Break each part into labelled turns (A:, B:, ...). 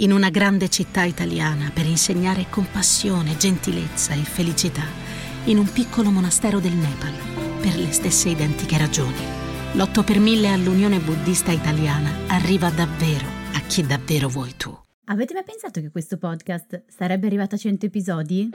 A: in una grande città italiana per insegnare compassione, gentilezza e felicità, in un piccolo monastero del Nepal, per le stesse identiche ragioni. L'8 per 1000 all'Unione Buddista Italiana arriva davvero a chi davvero vuoi tu.
B: Avete mai pensato che questo podcast sarebbe arrivato a 100 episodi?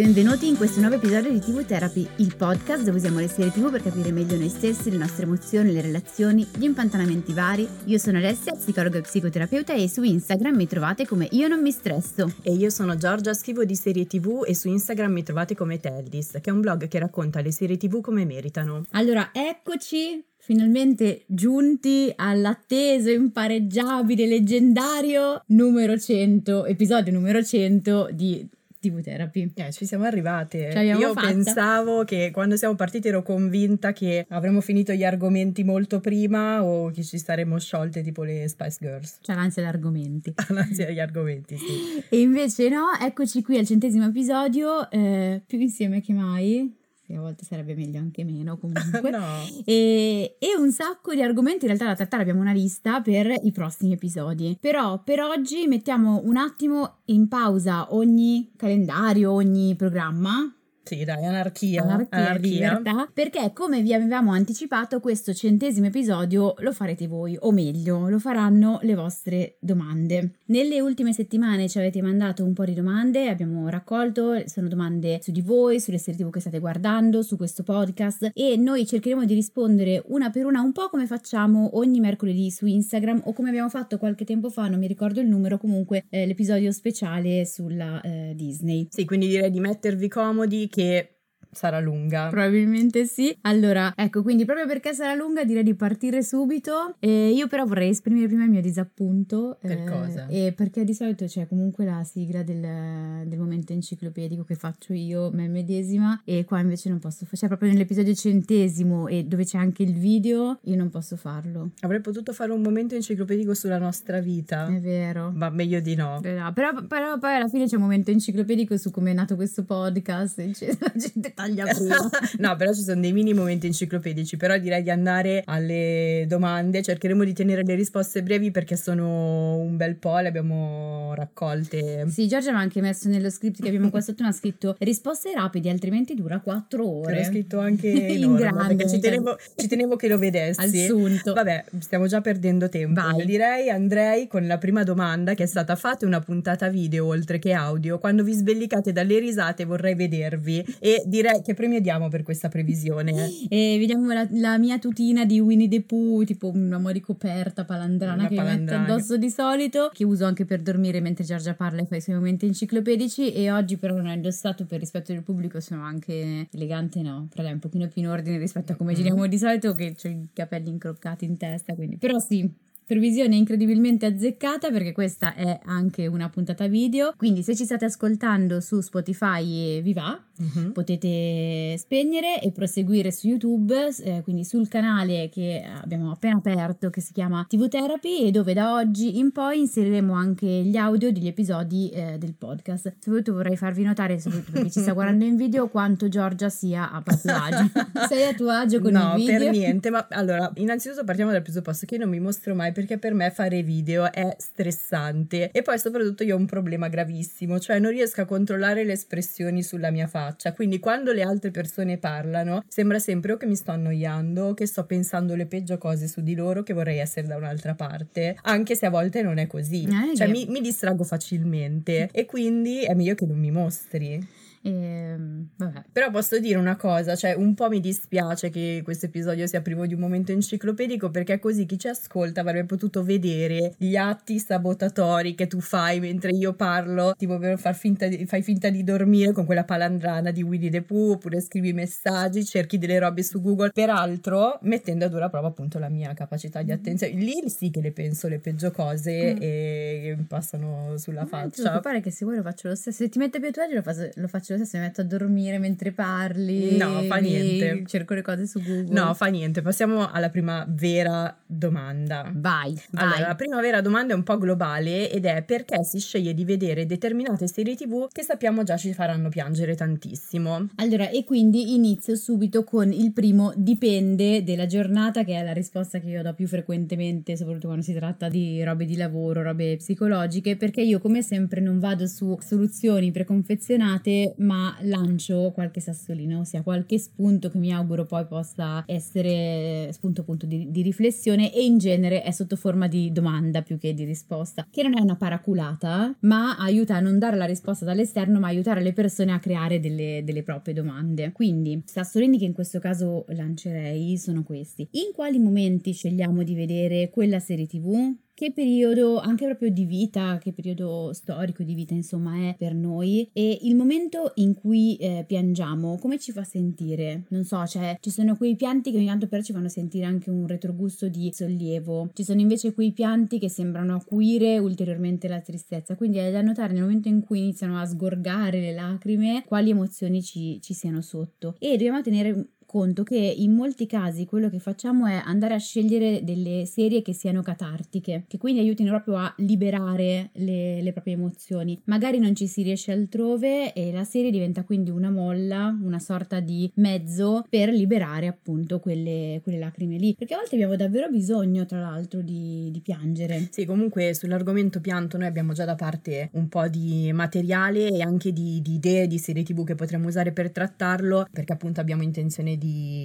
B: Benvenuti in questo nuovo episodio di TV Therapy, il podcast dove usiamo le serie TV per capire meglio noi stessi, le nostre emozioni, le relazioni, gli impantanamenti vari. Io sono Alessia, psicologa e psicoterapeuta e su Instagram mi trovate come Io non mi stresso.
C: E io sono Giorgia, scrivo di serie TV e su Instagram mi trovate come Teldis, che è un blog che racconta le serie TV come meritano.
B: Allora, eccoci finalmente giunti all'atteso, impareggiabile, leggendario numero 100, episodio numero 100 di TV Therapy.
C: Eh, ci siamo arrivate.
B: Io
C: fatta. pensavo che quando siamo partiti ero convinta che avremmo finito gli argomenti molto prima o che ci saremmo sciolte tipo le Spice Girls.
B: C'è l'ansia degli argomenti.
C: l'ansia degli argomenti, sì.
B: E invece no, eccoci qui al centesimo episodio, eh, più insieme che mai a volte sarebbe meglio anche meno comunque.
C: no.
B: e, e, un sacco di argomenti in realtà da trattare, abbiamo una lista per i prossimi episodi. Però per oggi mettiamo un attimo in pausa ogni calendario, ogni programma
C: sì, dai, anarchia.
B: Anarchia, anarchia. libertà. Perché, come vi avevamo anticipato, questo centesimo episodio lo farete voi, o meglio, lo faranno le vostre domande. Nelle ultime settimane ci avete mandato un po' di domande, abbiamo raccolto, sono domande su di voi, sulle serie TV che state guardando, su questo podcast e noi cercheremo di rispondere una per una, un po' come facciamo ogni mercoledì su Instagram o come abbiamo fatto qualche tempo fa, non mi ricordo il numero, comunque eh, l'episodio speciale sulla eh, Disney.
C: Sì, quindi direi di mettervi comodi che che sarà lunga.
B: Probabilmente sì. Allora, ecco, quindi proprio perché sarà lunga direi di partire subito. E io però vorrei esprimere prima il mio disappunto.
C: Per eh, cosa?
B: E perché di solito c'è comunque la sigla del, del, momento enciclopedico che faccio io, me medesima, e qua invece non posso fare. Cioè, proprio nell'episodio centesimo e dove c'è anche il video, io non posso farlo.
C: Avrei potuto fare un momento enciclopedico sulla nostra vita.
B: È vero.
C: Ma meglio di no.
B: Però, però, però poi alla fine c'è un momento enciclopedico su come è nato questo podcast, eccetera. La gente taglia prima.
C: no, però ci sono dei mini momenti enciclopedici, però direi di andare alle domande, cercheremo di tenere le risposte brevi perché sono un bel po', le abbiamo raccolte.
B: Sì, Giorgia mi ha anche messo nello script che abbiamo qua sotto, ha scritto risposte rapide, altrimenti dura 4 ore.
C: L'ho scritto anche in,
B: in grande.
C: Ci tenevo, ci tenevo, che lo vedessi.
B: Assunto.
C: Vabbè, stiamo già perdendo tempo.
B: Vai.
C: Direi andrei con la prima domanda che è stata fate una puntata video oltre che audio. Quando vi sbellicate dalle risate vorrei vedervi e direi che premio diamo per questa previsione?
B: e vediamo la, la, mia tutina di Winnie the Pooh, tipo una mo' di coperta palandrana una che palandrana. metto addosso di solito, che uso anche per dormire mentre Giorgia parla e fa i suoi momenti enciclopedici e oggi però non ho indossato per rispetto del pubblico, sono anche elegante, no, però è un pochino più in ordine rispetto a come giriamo di solito che ho i capelli incroccati in testa, quindi però sì, previsione incredibilmente azzeccata perché questa è anche una puntata video. Quindi se ci state ascoltando su Spotify e vi va, uh-huh. potete spegnere e proseguire su YouTube, eh, quindi sul canale che abbiamo appena aperto che si chiama TV Therapy e dove da oggi in poi inseriremo anche gli audio degli episodi eh, del podcast. Soprattutto vorrei farvi notare, soprattutto perché ci sta guardando in video, quanto Giorgia sia a proprio agio. Sei a tuo agio con
C: no,
B: il video?
C: No, per niente, ma allora, innanzitutto partiamo dal presupposto che io non mi mostro mai perché per me fare video è stressante. E poi soprattutto io ho un problema gravissimo, cioè non riesco a controllare le espressioni sulla mia faccia, quindi quando le altre persone parlano sembra sempre o che mi sto annoiando o che sto pensando le peggio cose su di loro che vorrei essere da un'altra parte, anche se a volte non è così,
B: eh,
C: cioè mi, mi distraggo facilmente. E quindi è meglio che non mi mostri.
B: E, ehm, vabbè.
C: Però posso dire una cosa, cioè un po' mi dispiace che questo episodio sia privo di un momento enciclopedico perché così chi ci ascolta avrebbe potuto vedere gli atti sabotatori che tu fai mentre io parlo, tipo far finta di, fai finta di dormire con quella palandrana di Winnie the Pooh oppure scrivi messaggi, cerchi delle robe su Google, peraltro mettendo a dura prova appunto la mia capacità di attenzione. Lì sì che le penso le peggio cose mm. e mi passano sulla faccia.
B: Non ti preoccupare che se vuoi lo faccio lo stesso, se ti mette più a tuo agio lo, lo faccio faccio stesso, mi metto a dormire mentre parli.
C: No, fa niente.
B: Cerco le cose su Google.
C: No, fa niente. Passiamo alla prima vera domanda.
B: Vai, vai.
C: Allora, la prima vera domanda è un po' globale ed è perché si sceglie di vedere determinate serie TV che sappiamo già ci faranno piangere tantissimo.
B: Allora, e quindi inizio subito con il primo dipende della giornata, che è la risposta che io do più frequentemente, soprattutto quando si tratta di robe di lavoro, robe psicologiche, perché io come sempre non vado su soluzioni preconfezionate, ma lancio qualche sassolino, ossia qualche spunto che mi auguro poi possa essere spunto appunto di, di riflessione e in genere è sotto forma di domanda più che di risposta, che non è una paraculata, ma aiuta a non dare la risposta dall'esterno, ma aiutare le persone a creare delle, delle proprie domande. Quindi, sassolini che in questo caso lancerei sono questi. In quali momenti scegliamo di vedere quella serie TV? Che periodo anche proprio di vita, che periodo storico di vita insomma è per noi. E il momento in cui eh, piangiamo come ci fa sentire? Non so, cioè ci sono quei pianti che ogni tanto però ci fanno sentire anche un retrogusto di sollievo, ci sono invece quei pianti che sembrano acuire ulteriormente la tristezza, quindi è da notare nel momento in cui iniziano a sgorgare le lacrime quali emozioni ci, ci siano sotto. E dobbiamo tenere conto che in molti casi quello che facciamo è andare a scegliere delle serie che siano catartiche, che quindi aiutino proprio a liberare le, le proprie emozioni. Magari non ci si riesce altrove e la serie diventa quindi una molla, una sorta di mezzo per liberare appunto quelle, quelle lacrime lì. Perché a volte abbiamo davvero bisogno, tra l'altro, di, di piangere.
C: Sì, comunque sull'argomento pianto noi abbiamo già da parte un po' di materiale e anche di, di idee di serie tv che potremmo usare per trattarlo, perché appunto abbiamo intenzione di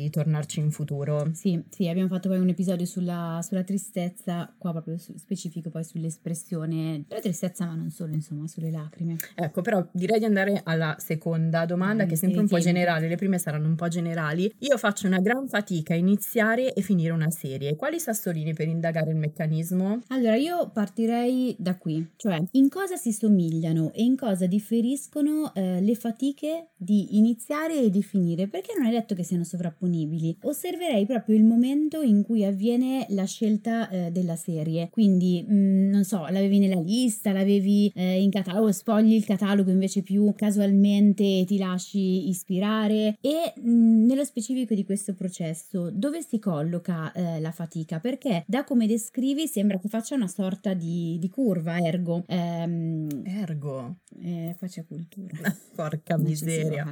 C: tornarci in futuro.
B: Sì, sì, abbiamo fatto poi un episodio sulla, sulla tristezza, qua proprio su, specifico poi sull'espressione della tristezza, ma non solo, insomma, sulle lacrime.
C: Ecco, però direi di andare alla seconda domanda, mm, che è sempre un po' generale, le prime saranno un po' generali. Io faccio una gran fatica a iniziare e finire una serie. Quali sassolini per indagare il meccanismo?
B: Allora, io partirei da qui, cioè in cosa si somigliano e in cosa differiscono eh, le fatiche di iniziare e di finire, perché non è detto che siano sovrapponibili. Osserverei proprio il momento in cui avviene la scelta eh, della serie. Quindi, mh, mm, non so, l'avevi nella lista, l'avevi eh, in catalogo, spogli il catalogo invece più casualmente ti lasci ispirare. E mh, mm, nello specifico di questo processo, dove si colloca eh, la fatica? Perché da come descrivi sembra che faccia una sorta di, di curva, ergo.
C: Ehm, ergo?
B: Eh, faccia cultura.
C: Porca miseria.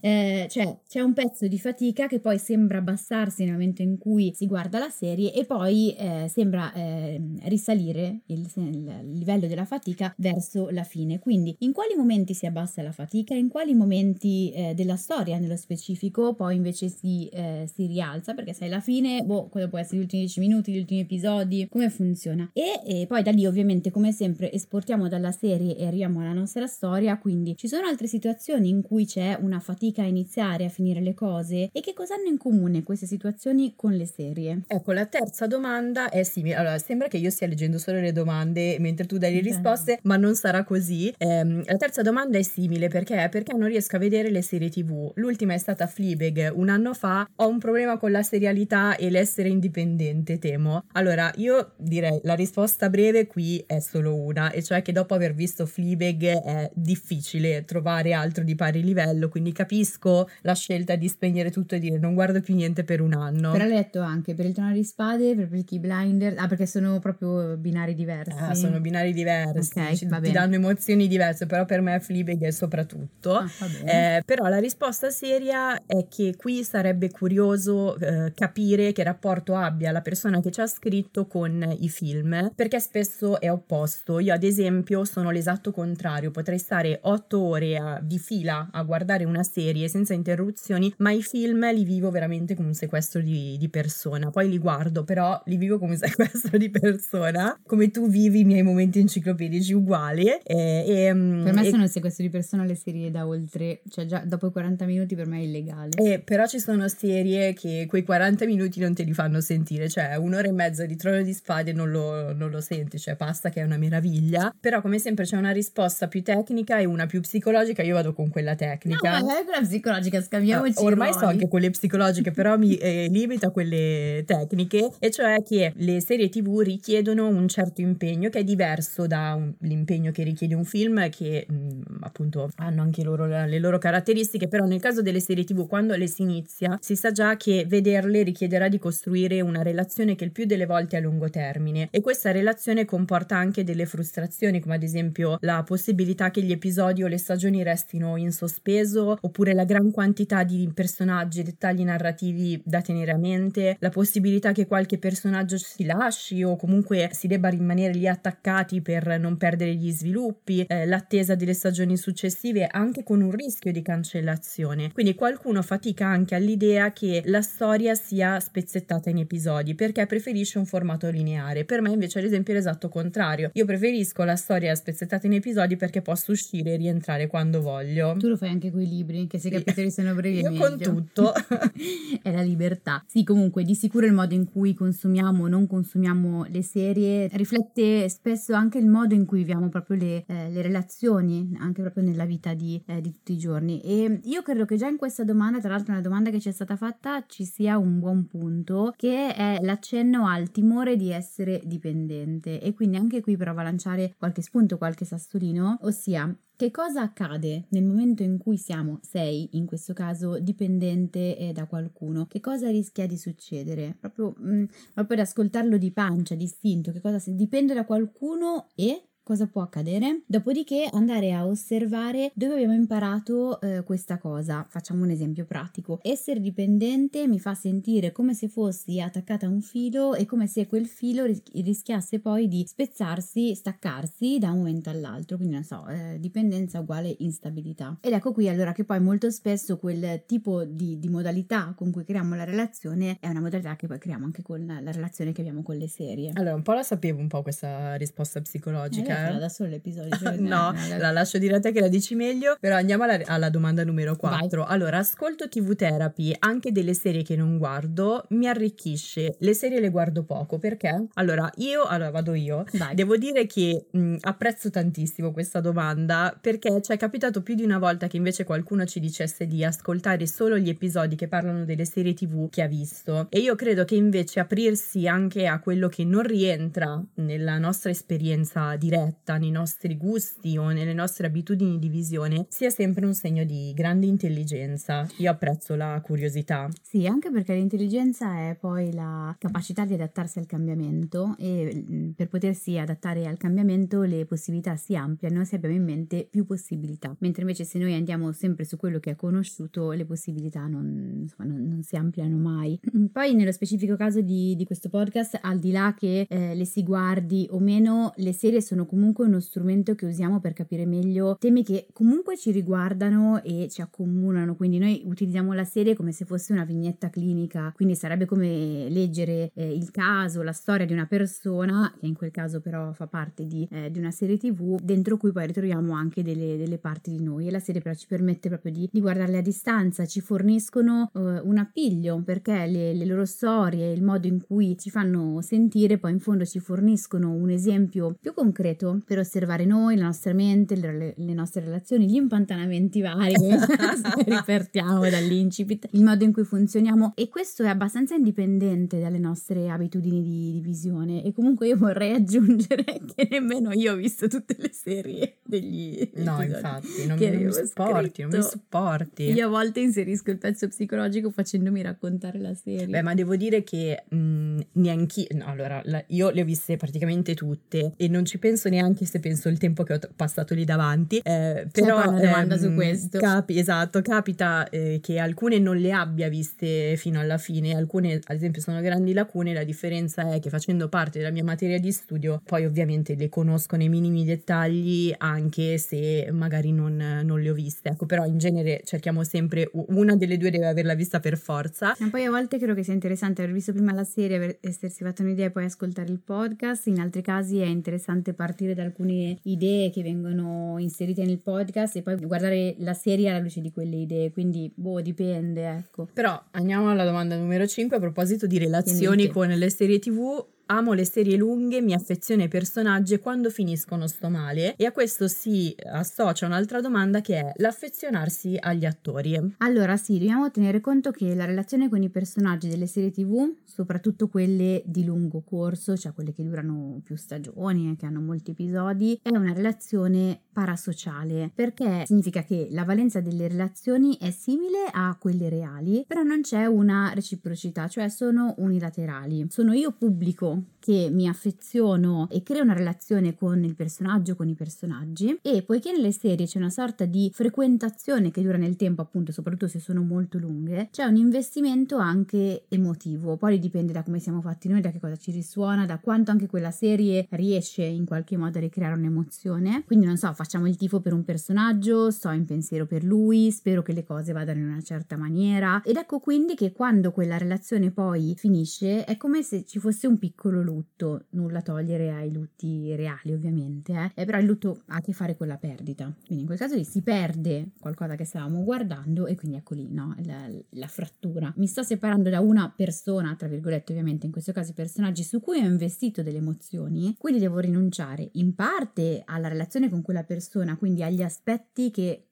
B: Eh, cioè, c'è un pezzo di fatica che poi sembra abbassarsi nel momento in cui si guarda la serie e poi eh, sembra eh, risalire il, il, livello della fatica verso la fine. Quindi in quali momenti si abbassa la fatica, in quali momenti eh, della storia nello specifico poi invece si, eh, si rialza, perché sai, la fine, boh, quello può essere gli ultimi 10 minuti, gli ultimi episodi, come funziona. E, e poi da lì ovviamente come sempre esportiamo dalla serie e arriviamo alla nostra storia, quindi ci sono altre situazioni in cui c'è una fatica a iniziare, a finire le cose e che cosa hanno in comune queste situazioni con le serie?
C: Ecco, la terza domanda è simile. Allora, sembra che io stia leggendo solo le domande mentre tu dai le risposte, ma non sarà così. Eh, la terza domanda è simile perché? Perché non riesco a vedere le serie TV. L'ultima è stata Fleabag un anno fa. Ho un problema con la serialità e l'essere indipendente, temo. Allora, io direi la risposta breve qui è solo una, e cioè che dopo aver visto Fleabag è difficile trovare altro di pari livello, quindi capisco la scelta di spegnere tutto e dire non guardo più niente per un anno.
B: Però hai letto anche per il Trono di Spade, per Peaky Blinder, ah perché sono proprio binari diversi.
C: Ah, sono binari diversi, okay, ci, ti danno emozioni diverse, però per me Fleabag è soprattutto. Ah, eh, però la risposta seria è che qui sarebbe curioso eh, capire che rapporto abbia la persona che ci ha scritto con i film, perché spesso è opposto. Io ad esempio sono l'esatto contrario, potrei stare otto ore a, di fila a guardare una serie senza interruzioni, ma i film li vivo veramente come un sequestro di, di persona. Poi li guardo, però li vivo come un sequestro di persona, come tu vivi i miei momenti enciclopedici uguali. E, e,
B: mm, per me e, sono il sequestro di persona le serie da oltre, cioè già dopo i 40 minuti per me è illegale.
C: E, però ci sono serie che quei 40 minuti non te li fanno sentire, cioè un'ora e mezza di Trono di Spade non lo, non lo senti, cioè basta che è una meraviglia. Però come sempre c'è una risposta più tecnica e una più psicologica, io vado con quella tecnica.
B: No, ma è quella psicologica, scambiamoci. No,
C: ormai ormai so anche quelle psicologiche, però mi eh, limito a quelle tecniche, e cioè che le serie TV richiedono un certo impegno che è diverso dall'impegno che richiede un film, che mh, mm, appunto hanno anche loro, le loro caratteristiche, però nel caso delle serie TV, quando le si inizia, si sa già che vederle richiederà di costruire una relazione che il più delle volte è a lungo termine e questa relazione comporta anche delle frustrazioni, come ad esempio la possibilità che gli episodi o le stagioni restino in sospeso, oppure la gran quantità di personaggi dettagli narrativi da tenere a mente, la possibilità che qualche personaggio si lasci o comunque si debba rimanere lì attaccati per non perdere gli sviluppi, eh, l'attesa delle stagioni successive anche con un rischio di cancellazione. Quindi qualcuno fatica anche all'idea che la storia sia spezzettata in episodi perché preferisce un formato lineare. Per me invece ad esempio è l'esatto contrario. Io preferisco la storia spezzettata in episodi perché posso uscire e rientrare quando voglio.
B: Tu lo fai anche con i libri, che se i capitoli sono brevi
C: Io tutto.
B: è la libertà. Sì, comunque di sicuro il modo in cui consumiamo o non consumiamo le serie riflette spesso anche il modo in cui viviamo proprio le, eh, le relazioni, anche proprio nella vita di, eh, di tutti i giorni. E io credo che già in questa domanda, tra l'altro una domanda che ci è stata fatta, ci sia un buon punto, che è l'accenno al timore di essere dipendente. E quindi anche qui provo a lanciare qualche spunto, qualche sassolino, ossia che cosa accade nel momento in cui siamo, sei in questo caso, dipendente eh, da qualcuno? Che cosa rischia di succedere? Proprio, mh, mm, proprio ad ascoltarlo di pancia, distinto, che cosa si dipende da qualcuno e cosa può accadere? Dopodiché andare a osservare dove abbiamo imparato eh, questa cosa. Facciamo un esempio pratico. Essere dipendente mi fa sentire come se fossi attaccata a un filo e come se quel filo ris- rischiasse poi di spezzarsi, staccarsi da un momento all'altro. Quindi non so, eh, dipendenza uguale instabilità. Ed ecco qui allora che poi molto spesso quel tipo di, di, modalità con cui creiamo la relazione è una modalità che poi creiamo anche con la, la relazione che abbiamo con le serie.
C: Allora, un po' la sapevo un po' questa risposta psicologica.
B: Eh, farà da solo l'episodio. Cioè
C: no, la... la lascio dire a te che la dici meglio, però andiamo alla, alla domanda numero 4. Vai. Allora, ascolto TV Therapy, anche delle serie che non guardo, mi arricchisce. Le serie le guardo poco, perché? Allora, io, allora vado io, Vai. devo dire che mh, apprezzo tantissimo questa domanda, perché ci è capitato più di una volta che invece qualcuno ci dicesse di ascoltare solo gli episodi che parlano delle serie TV che ha visto. E io credo che invece aprirsi anche a quello che non rientra nella nostra esperienza diretta, diretta nei nostri gusti o nelle nostre abitudini di visione sia sempre un segno di grande intelligenza. Io apprezzo la curiosità.
B: Sì, anche perché l'intelligenza è poi la capacità di adattarsi al cambiamento e mm, per potersi adattare al cambiamento le possibilità si ampliano se abbiamo in mente più possibilità, mentre invece se noi andiamo sempre su quello che è conosciuto le possibilità non, insomma, non, non si ampliano mai. Poi nello specifico caso di, di questo podcast, al di là che eh, le si guardi o meno, le serie sono comunque uno strumento che usiamo per capire meglio temi che comunque ci riguardano e ci accomunano, quindi noi utilizziamo la serie come se fosse una vignetta clinica, quindi sarebbe come leggere eh, il caso, la storia di una persona, che in quel caso però fa parte di, eh, di una serie tv, dentro cui poi ritroviamo anche delle, delle, parti di noi. E la serie però ci permette proprio di, di guardarle a distanza, ci forniscono eh, un appiglio perché le, le loro storie, il modo in cui ci fanno sentire, poi in fondo ci forniscono un esempio più concreto per osservare noi, la nostra mente, le, le nostre relazioni, gli impantanamenti vari che ripertiamo dall'incipit, il modo in cui funzioniamo e questo è abbastanza indipendente dalle nostre abitudini di, di visione e comunque io vorrei aggiungere che nemmeno io ho visto tutte le serie degli
C: No, infatti, non, non mi supporti, non mi supporti.
B: Io a volte inserisco il pezzo psicologico facendomi raccontare la serie.
C: Beh, ma devo dire che mh, neanche no, allora, la, io le ho viste praticamente tutte e non ci penso neanche se penso il tempo che ho passato lì davanti. Eh, però
B: una domanda ehm, su questo.
C: Capi, esatto, capita eh, che alcune non le abbia viste fino alla fine, alcune ad esempio sono grandi lacune, la differenza è che facendo parte della mia materia di studio, poi ovviamente le conosco nei minimi dettagli anche se magari non, non le ho viste. Ecco, però in genere cerchiamo sempre una delle due deve averla vista per forza.
B: Ma poi a volte credo che sia interessante aver visto prima la serie, aver, essersi fatto un'idea e poi ascoltare il podcast, in altri casi è interessante partire partire da alcune idee che vengono inserite nel podcast e poi guardare la serie alla luce di quelle idee, quindi boh, dipende, ecco.
C: Però andiamo alla domanda numero 5 a proposito di relazioni con le serie TV amo le serie lunghe, mi affeziono ai personaggi e quando finiscono sto male. E a questo si associa un'altra domanda che è l'affezionarsi agli attori.
B: Allora sì, dobbiamo tenere conto che la relazione con i personaggi delle serie tv, soprattutto quelle di lungo corso, cioè quelle che durano più stagioni e che hanno molti episodi, è una relazione parasociale perché significa che la valenza delle relazioni è simile a quelle reali, però non c'è una reciprocità, cioè sono unilaterali. Sono io pubblico cool. Che mi affeziono e creo una relazione con il personaggio, con i personaggi. E poiché nelle serie c'è una sorta di frequentazione che dura nel tempo, appunto, soprattutto se sono molto lunghe, c'è un investimento anche emotivo, poi dipende da come siamo fatti noi, da che cosa ci risuona, da quanto anche quella serie riesce in qualche modo a ricreare un'emozione. Quindi non so, facciamo il tifo per un personaggio, sto in pensiero per lui, spero che le cose vadano in una certa maniera. Ed ecco quindi che quando quella relazione poi finisce è come se ci fosse un piccolo piccolo lutto, nulla togliere ai lutti reali ovviamente, eh? eh? però il lutto ha a che fare con la perdita, quindi in quel caso lì si perde qualcosa che stavamo guardando e quindi ecco lì no? la, la frattura. Mi sto separando da una persona, tra virgolette ovviamente in questo caso i personaggi su cui ho investito delle emozioni, quindi devo rinunciare in parte alla relazione con quella persona, quindi agli aspetti che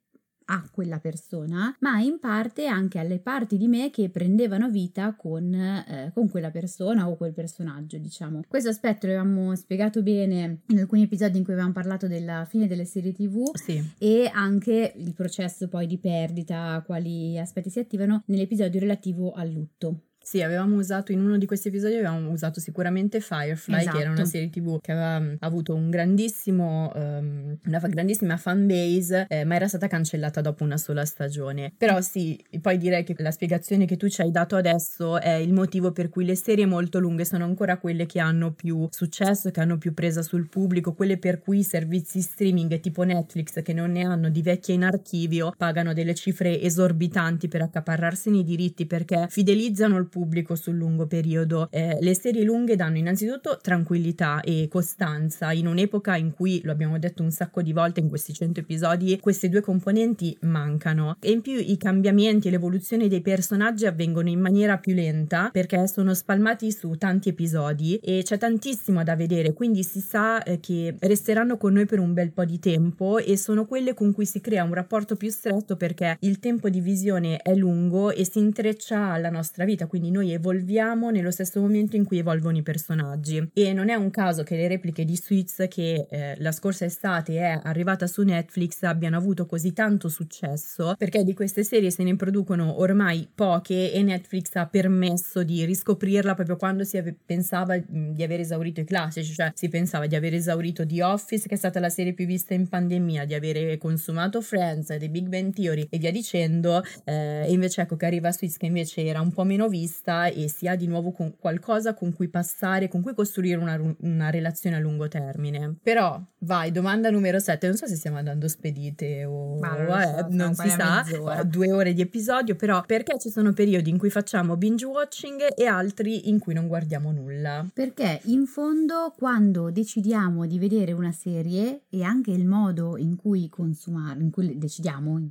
B: a quella persona, ma in parte anche alle parti di me che prendevano vita con, eh, con quella persona o quel personaggio, diciamo. Questo aspetto l'avevamo spiegato bene in alcuni episodi in cui avevamo parlato della fine delle serie TV
C: sì.
B: e anche il processo poi di perdita, quali aspetti si attivano nell'episodio relativo al lutto.
C: Sì, avevamo usato in uno di questi episodi avevamo usato sicuramente Firefly, esatto. che era una esatto. serie TV che aveva mm, avuto un grandissimo, um, una grandissima fan base, eh, ma era stata cancellata dopo una sola stagione. Però sì, poi direi che la spiegazione che tu ci hai dato adesso è il motivo per cui le serie molto lunghe sono ancora quelle che hanno più successo, che hanno più presa sul pubblico, quelle per cui i servizi streaming tipo Netflix che non ne hanno di vecchie in archivio pagano delle cifre esorbitanti per accaparrarsene i diritti perché fidelizzano il pubblico sul lungo periodo. Eh, le serie lunghe danno innanzitutto tranquillità e costanza. In un'epoca in cui, lo abbiamo detto un sacco di volte in questi 100 episodi, queste due componenti mancano. E in più i cambiamenti e l'evoluzione dei personaggi avvengono in maniera più lenta perché sono spalmati su tanti episodi e c'è tantissimo da vedere, quindi si sa eh, che resteranno con noi per un bel po' di tempo e sono quelle con cui si crea un rapporto più stretto perché il tempo di visione è lungo e si intreccia alla nostra vita, quindi noi evolviamo nello stesso momento in cui evolvono i personaggi. E non è un caso che le repliche di Suits che eh, la scorsa estate è arrivata su Netflix abbiano avuto così tanto successo, perché di queste serie se ne producono ormai poche e Netflix ha permesso di riscoprirla proprio quando si ave- pensava di aver esaurito i classici, cioè si pensava di aver esaurito The Office, che è stata la serie più vista in pandemia, di aver consumato Friends, The Big Bang Theory e via dicendo, eh, e invece ecco che arriva Suits che invece era un po' meno vista vista e si ha di nuovo con qualcosa con cui passare, con cui costruire una, una relazione a lungo termine. Però, vai, domanda numero 7, non so se stiamo andando spedite o
B: vabbè,
C: so, non si sa, due ore di episodio, però perché ci sono periodi in cui facciamo binge watching e altri in cui non guardiamo nulla?
B: Perché in fondo quando decidiamo di vedere una serie e anche il modo in cui consumare, in cui decidiamo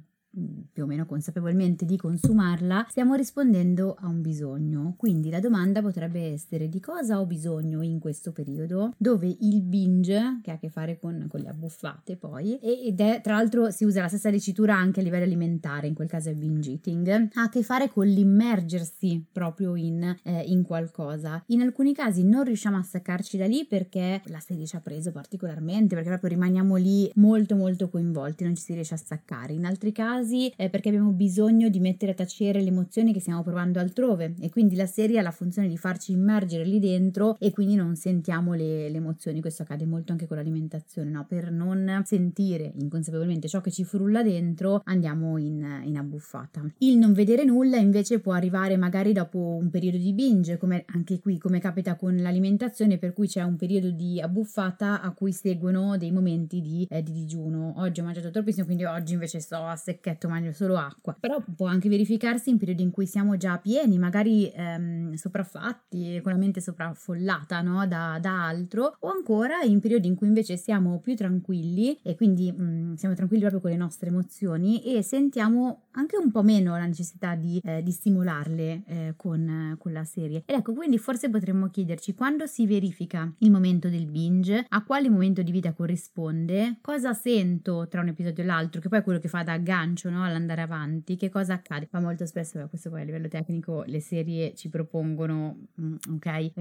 B: più o meno consapevolmente di consumarla, stiamo rispondendo a un bisogno. Quindi la domanda potrebbe essere di cosa ho bisogno in questo periodo, dove il binge, che ha a che fare con, con le abbuffate poi, ed è tra l'altro si usa la stessa dicitura anche a livello alimentare, in quel caso è binge eating, ha a che fare con l'immergersi proprio in, eh, in qualcosa. In alcuni casi non riusciamo a staccarci da lì perché la serie ci ha preso particolarmente, perché proprio rimaniamo lì molto molto coinvolti, non ci si riesce a staccare. In altri casi casi è perché abbiamo bisogno di mettere a tacere le emozioni che stiamo provando altrove e quindi la serie ha la funzione di farci immergere lì dentro e quindi non sentiamo le, le emozioni. Questo accade molto anche con l'alimentazione, no? Per non sentire inconsapevolmente ciò che ci frulla dentro andiamo in, in abbuffata. Il non vedere nulla invece può arrivare magari dopo un periodo di binge, come anche qui, come capita con l'alimentazione, per cui c'è un periodo di abbuffata a cui seguono dei momenti di, eh, di digiuno. Oggi ho mangiato troppissimo, quindi oggi invece sto a seccare dischetto, mangio solo acqua. Però può anche verificarsi in periodi in cui siamo già pieni, magari ehm, sopraffatti, con la mente sopraffollata no? da, da, altro, o ancora in periodi in cui invece siamo più tranquilli e quindi mh, mm, siamo tranquilli proprio con le nostre emozioni e sentiamo anche un po' meno la necessità di, eh, di stimolarle eh, con, con la serie. Ed ecco, quindi forse potremmo chiederci quando si verifica il momento del binge, a quale momento di vita corrisponde, cosa sento tra un episodio e l'altro, che poi è quello che fa da aggancio no, all'andare avanti, che cosa accade. Ma molto spesso, questo poi a livello tecnico, le serie ci propongono, mm, ok?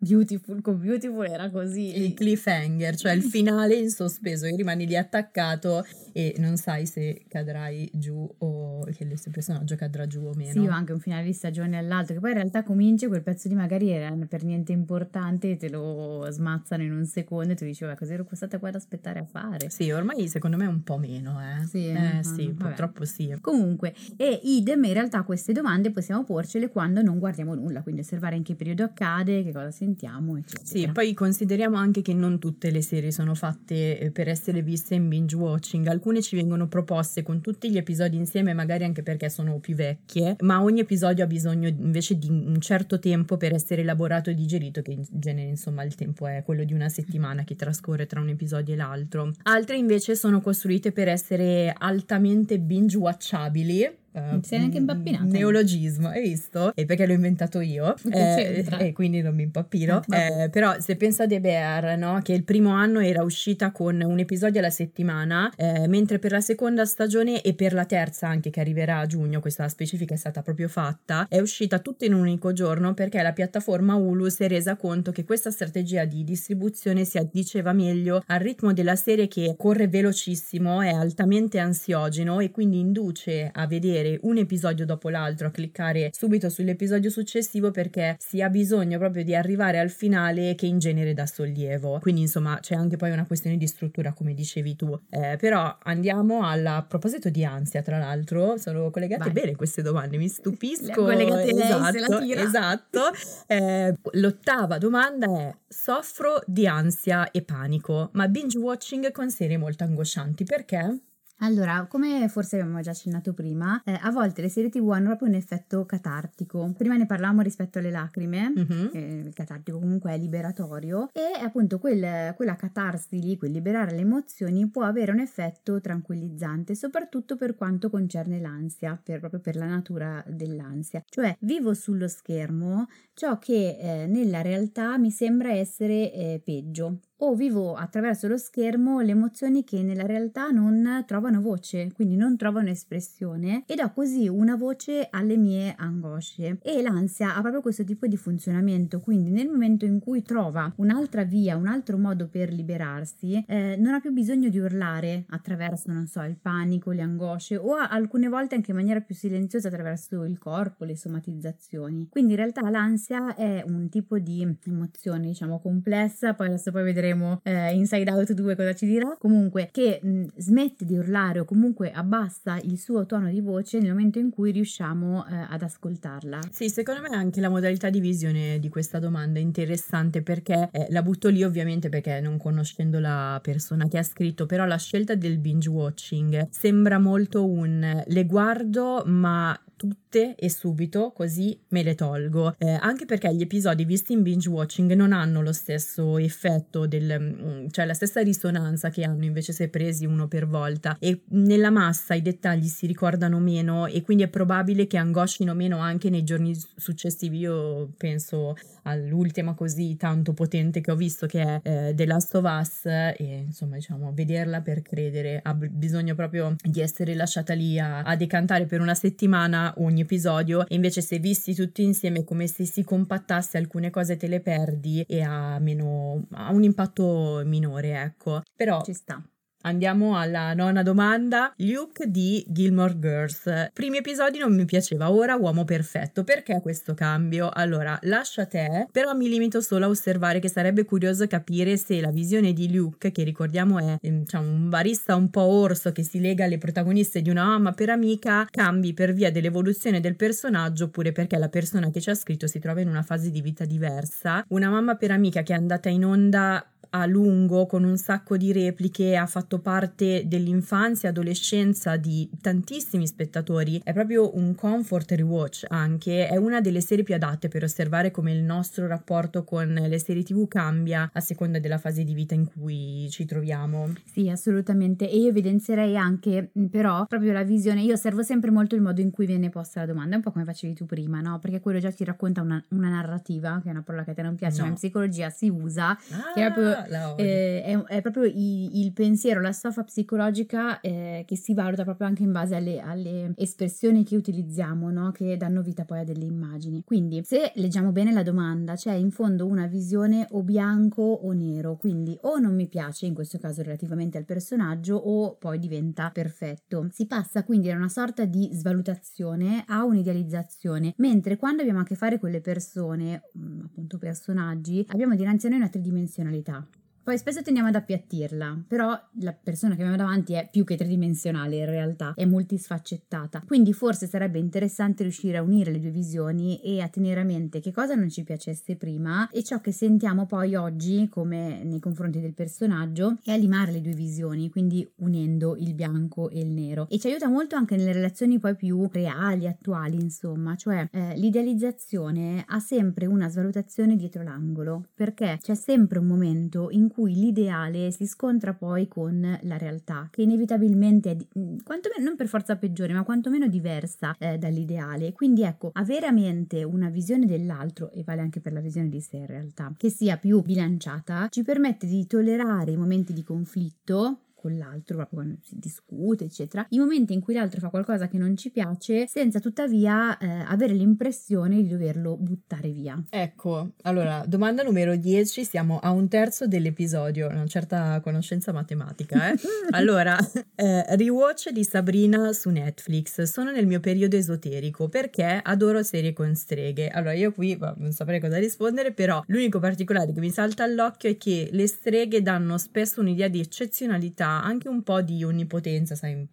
B: Beautiful con Beautiful era così.
C: Il cliffhanger, cioè il finale in sospeso, che rimani lì attaccato e non sai se cadrai giù o che il personaggio cadrà giù o meno.
B: Sì, o anche un finale di stagione all'altro, che poi in realtà comincia quel pezzo di magari era per niente importante, te lo smazzano in un secondo e tu dici, vabbè, cosa ero stata qua ad aspettare a fare?
C: Sì, ormai secondo me un po' meno, eh. Sì, eh, sì purtroppo sì.
B: Comunque, e idem, in realtà queste domande possiamo porcele quando non guardiamo nulla, quindi osservare in che periodo accade, che cosa si sentiamo, eccetera.
C: Sì, poi consideriamo anche che non tutte le serie sono fatte eh, per essere viste in binge watching, alcune ci vengono proposte con tutti gli episodi insieme, magari anche perché sono più vecchie, ma ogni episodio ha bisogno invece di un certo tempo per essere elaborato e digerito, che in genere insomma il tempo è quello di una settimana che trascorre tra un episodio e l'altro. Altre invece sono costruite per essere altamente binge watchabili
B: Uh, Sei anche impappinato.
C: Neologismo, hai visto? E perché l'ho inventato io. Eh, e quindi non mi impappino. Ah, eh, però se penso a The Bear, no? Che il primo anno era uscita con un episodio alla settimana, eh, mentre per la seconda stagione e per la terza anche che arriverà a giugno, questa specifica è stata proprio fatta, è uscita tutta in un unico giorno perché la piattaforma Hulu si è resa conto che questa strategia di distribuzione si addiceva meglio al ritmo della serie che corre velocissimo, è altamente ansiogeno e quindi induce a vedere vedere un episodio dopo l'altro, a cliccare subito sull'episodio successivo perché si ha bisogno proprio di arrivare al finale che in genere dà sollievo. Quindi insomma c'è anche poi una questione di struttura come dicevi tu. Eh, però andiamo alla a proposito di ansia, tra l'altro, sono collegate Vai. bene queste domande, mi stupisco.
B: Collegate esatto, lei,
C: esatto. Eh, l'ottava domanda è soffro di ansia e panico, ma binge watching con serie molto angoscianti, perché?
B: Allora, come forse abbiamo già accennato prima, eh, a volte le serie TV hanno proprio un effetto catartico. Prima ne parlavamo rispetto alle lacrime, mm-hmm. eh, il catartico comunque è liberatorio, e appunto quel, quella catarsi lì, quel liberare le emozioni, può avere un effetto tranquillizzante, soprattutto per quanto concerne l'ansia, per, proprio per la natura dell'ansia. Cioè, vivo sullo schermo ciò che eh, nella realtà mi sembra essere eh, peggio o vivo attraverso lo schermo le emozioni che nella realtà non trovano voce, quindi non trovano espressione e do così una voce alle mie angosce. E l'ansia ha proprio questo tipo di funzionamento, quindi nel momento in cui trova un'altra via, un altro modo per liberarsi, eh, non ha più bisogno di urlare attraverso, non so, il panico, le angosce o alcune volte anche in maniera più silenziosa attraverso il corpo, le somatizzazioni. Quindi in realtà l'ansia è un tipo di emozione, diciamo, complessa, poi adesso poi vedremo vedremo eh, Inside Out 2 cosa ci dirà. Comunque, che mh, smette di urlare o comunque abbassa il suo tono di voce nel momento in cui riusciamo eh, ad ascoltarla.
C: Sì, secondo me anche la modalità di visione di questa domanda è interessante perché eh, la butto lì ovviamente perché non conoscendo la persona che ha scritto, però la scelta del binge watching sembra molto un le guardo ma tutte e subito, così me le tolgo. Eh, anche perché gli episodi visti in binge watching non hanno lo stesso effetto, del, mm, cioè la stessa risonanza che hanno invece se presi uno per volta. E nella massa i dettagli si ricordano meno e quindi è probabile che angoscino meno anche nei giorni successivi. Io penso all'ultima così tanto potente che ho visto che è eh, The Last of Us e insomma diciamo vederla per credere ha bisogno proprio di essere lasciata lì a, a decantare per una settimana ogni episodio. E invece se visti tutti insieme come se si compattasse alcune cose te le perdi e ha meno ha un impatto minore ecco. Però
B: ci sta
C: Andiamo alla nona domanda. Luke di Gilmore Girls. Primi episodi non mi piaceva, ora uomo perfetto. Perché questo cambio? Allora, lascia te, però mi limito solo a osservare che sarebbe curioso capire se la visione di Luke, che ricordiamo è diciamo, un barista un po' orso che si lega alle protagoniste di una mamma per amica, cambi per via dell'evoluzione del personaggio oppure perché la persona che ci ha scritto si trova in una fase di vita diversa. Una mamma per amica che è andata in onda a lungo con un sacco di repliche, ha fatto parte dell'infanzia e adolescenza di tantissimi spettatori. È proprio un comfort rewatch anche, è una delle serie più adatte per osservare come il nostro rapporto con le serie TV cambia a seconda della fase di vita in cui ci troviamo.
B: Sì, assolutamente. E io evidenzierei anche però proprio la visione, io osservo sempre molto il modo in cui viene posta la domanda, un po' come facevi tu prima, no? Perché quello già ti racconta una, una narrativa, che è una parola che a te non piace, no. ma in psicologia si usa, ah, che è proprio, eh, è, è proprio il, il, pensiero, la stoffa psicologica eh, che si valuta proprio anche in base alle, alle espressioni che utilizziamo, no? Che danno vita poi a delle immagini. Quindi, se leggiamo bene la domanda, c'è in fondo una visione o bianco o nero, quindi o non mi piace, in questo caso relativamente al personaggio, o poi diventa perfetto. Si passa quindi da una sorta di svalutazione a un'idealizzazione, mentre quando abbiamo a che fare con le persone, mm, appunto personaggi, abbiamo dinanzi a noi una tridimensionalità. Poi spesso tendiamo ad appiattirla, però la persona che abbiamo davanti è più che tridimensionale in realtà, è multisfaccettata. Quindi forse sarebbe interessante riuscire a unire le due visioni e a tenere a mente che cosa non ci piacesse prima e ciò che sentiamo poi oggi come nei confronti del personaggio e a limare le due visioni, quindi unendo il bianco e il nero. E ci aiuta molto anche nelle relazioni poi più reali, attuali, insomma, cioè eh, l'idealizzazione ha sempre una svalutazione dietro l'angolo, perché c'è sempre un momento in cui cui l'ideale si scontra poi con la realtà, che inevitabilmente è mm, quantomeno non per forza peggiore, ma quantomeno diversa eh, dall'ideale. Quindi ecco, avere a mente una visione dell'altro, e vale anche per la visione di sé in realtà, che sia più bilanciata, ci permette di tollerare i momenti di conflitto con l'altro, proprio quando si discute, eccetera, i momenti in cui l'altro fa qualcosa che non ci piace, senza tuttavia eh, avere l'impressione di doverlo buttare via.
C: Ecco, allora, domanda numero 10, siamo a un terzo dell'episodio, una certa conoscenza matematica, eh? allora, eh, rewatch di Sabrina su Netflix, sono nel mio periodo esoterico perché adoro serie con streghe. Allora, io qui bah, non saprei cosa rispondere, però l'unico particolare che mi salta all'occhio è che le streghe danno spesso un'idea di eccezionalità anche un po' di onnipotenza, sai,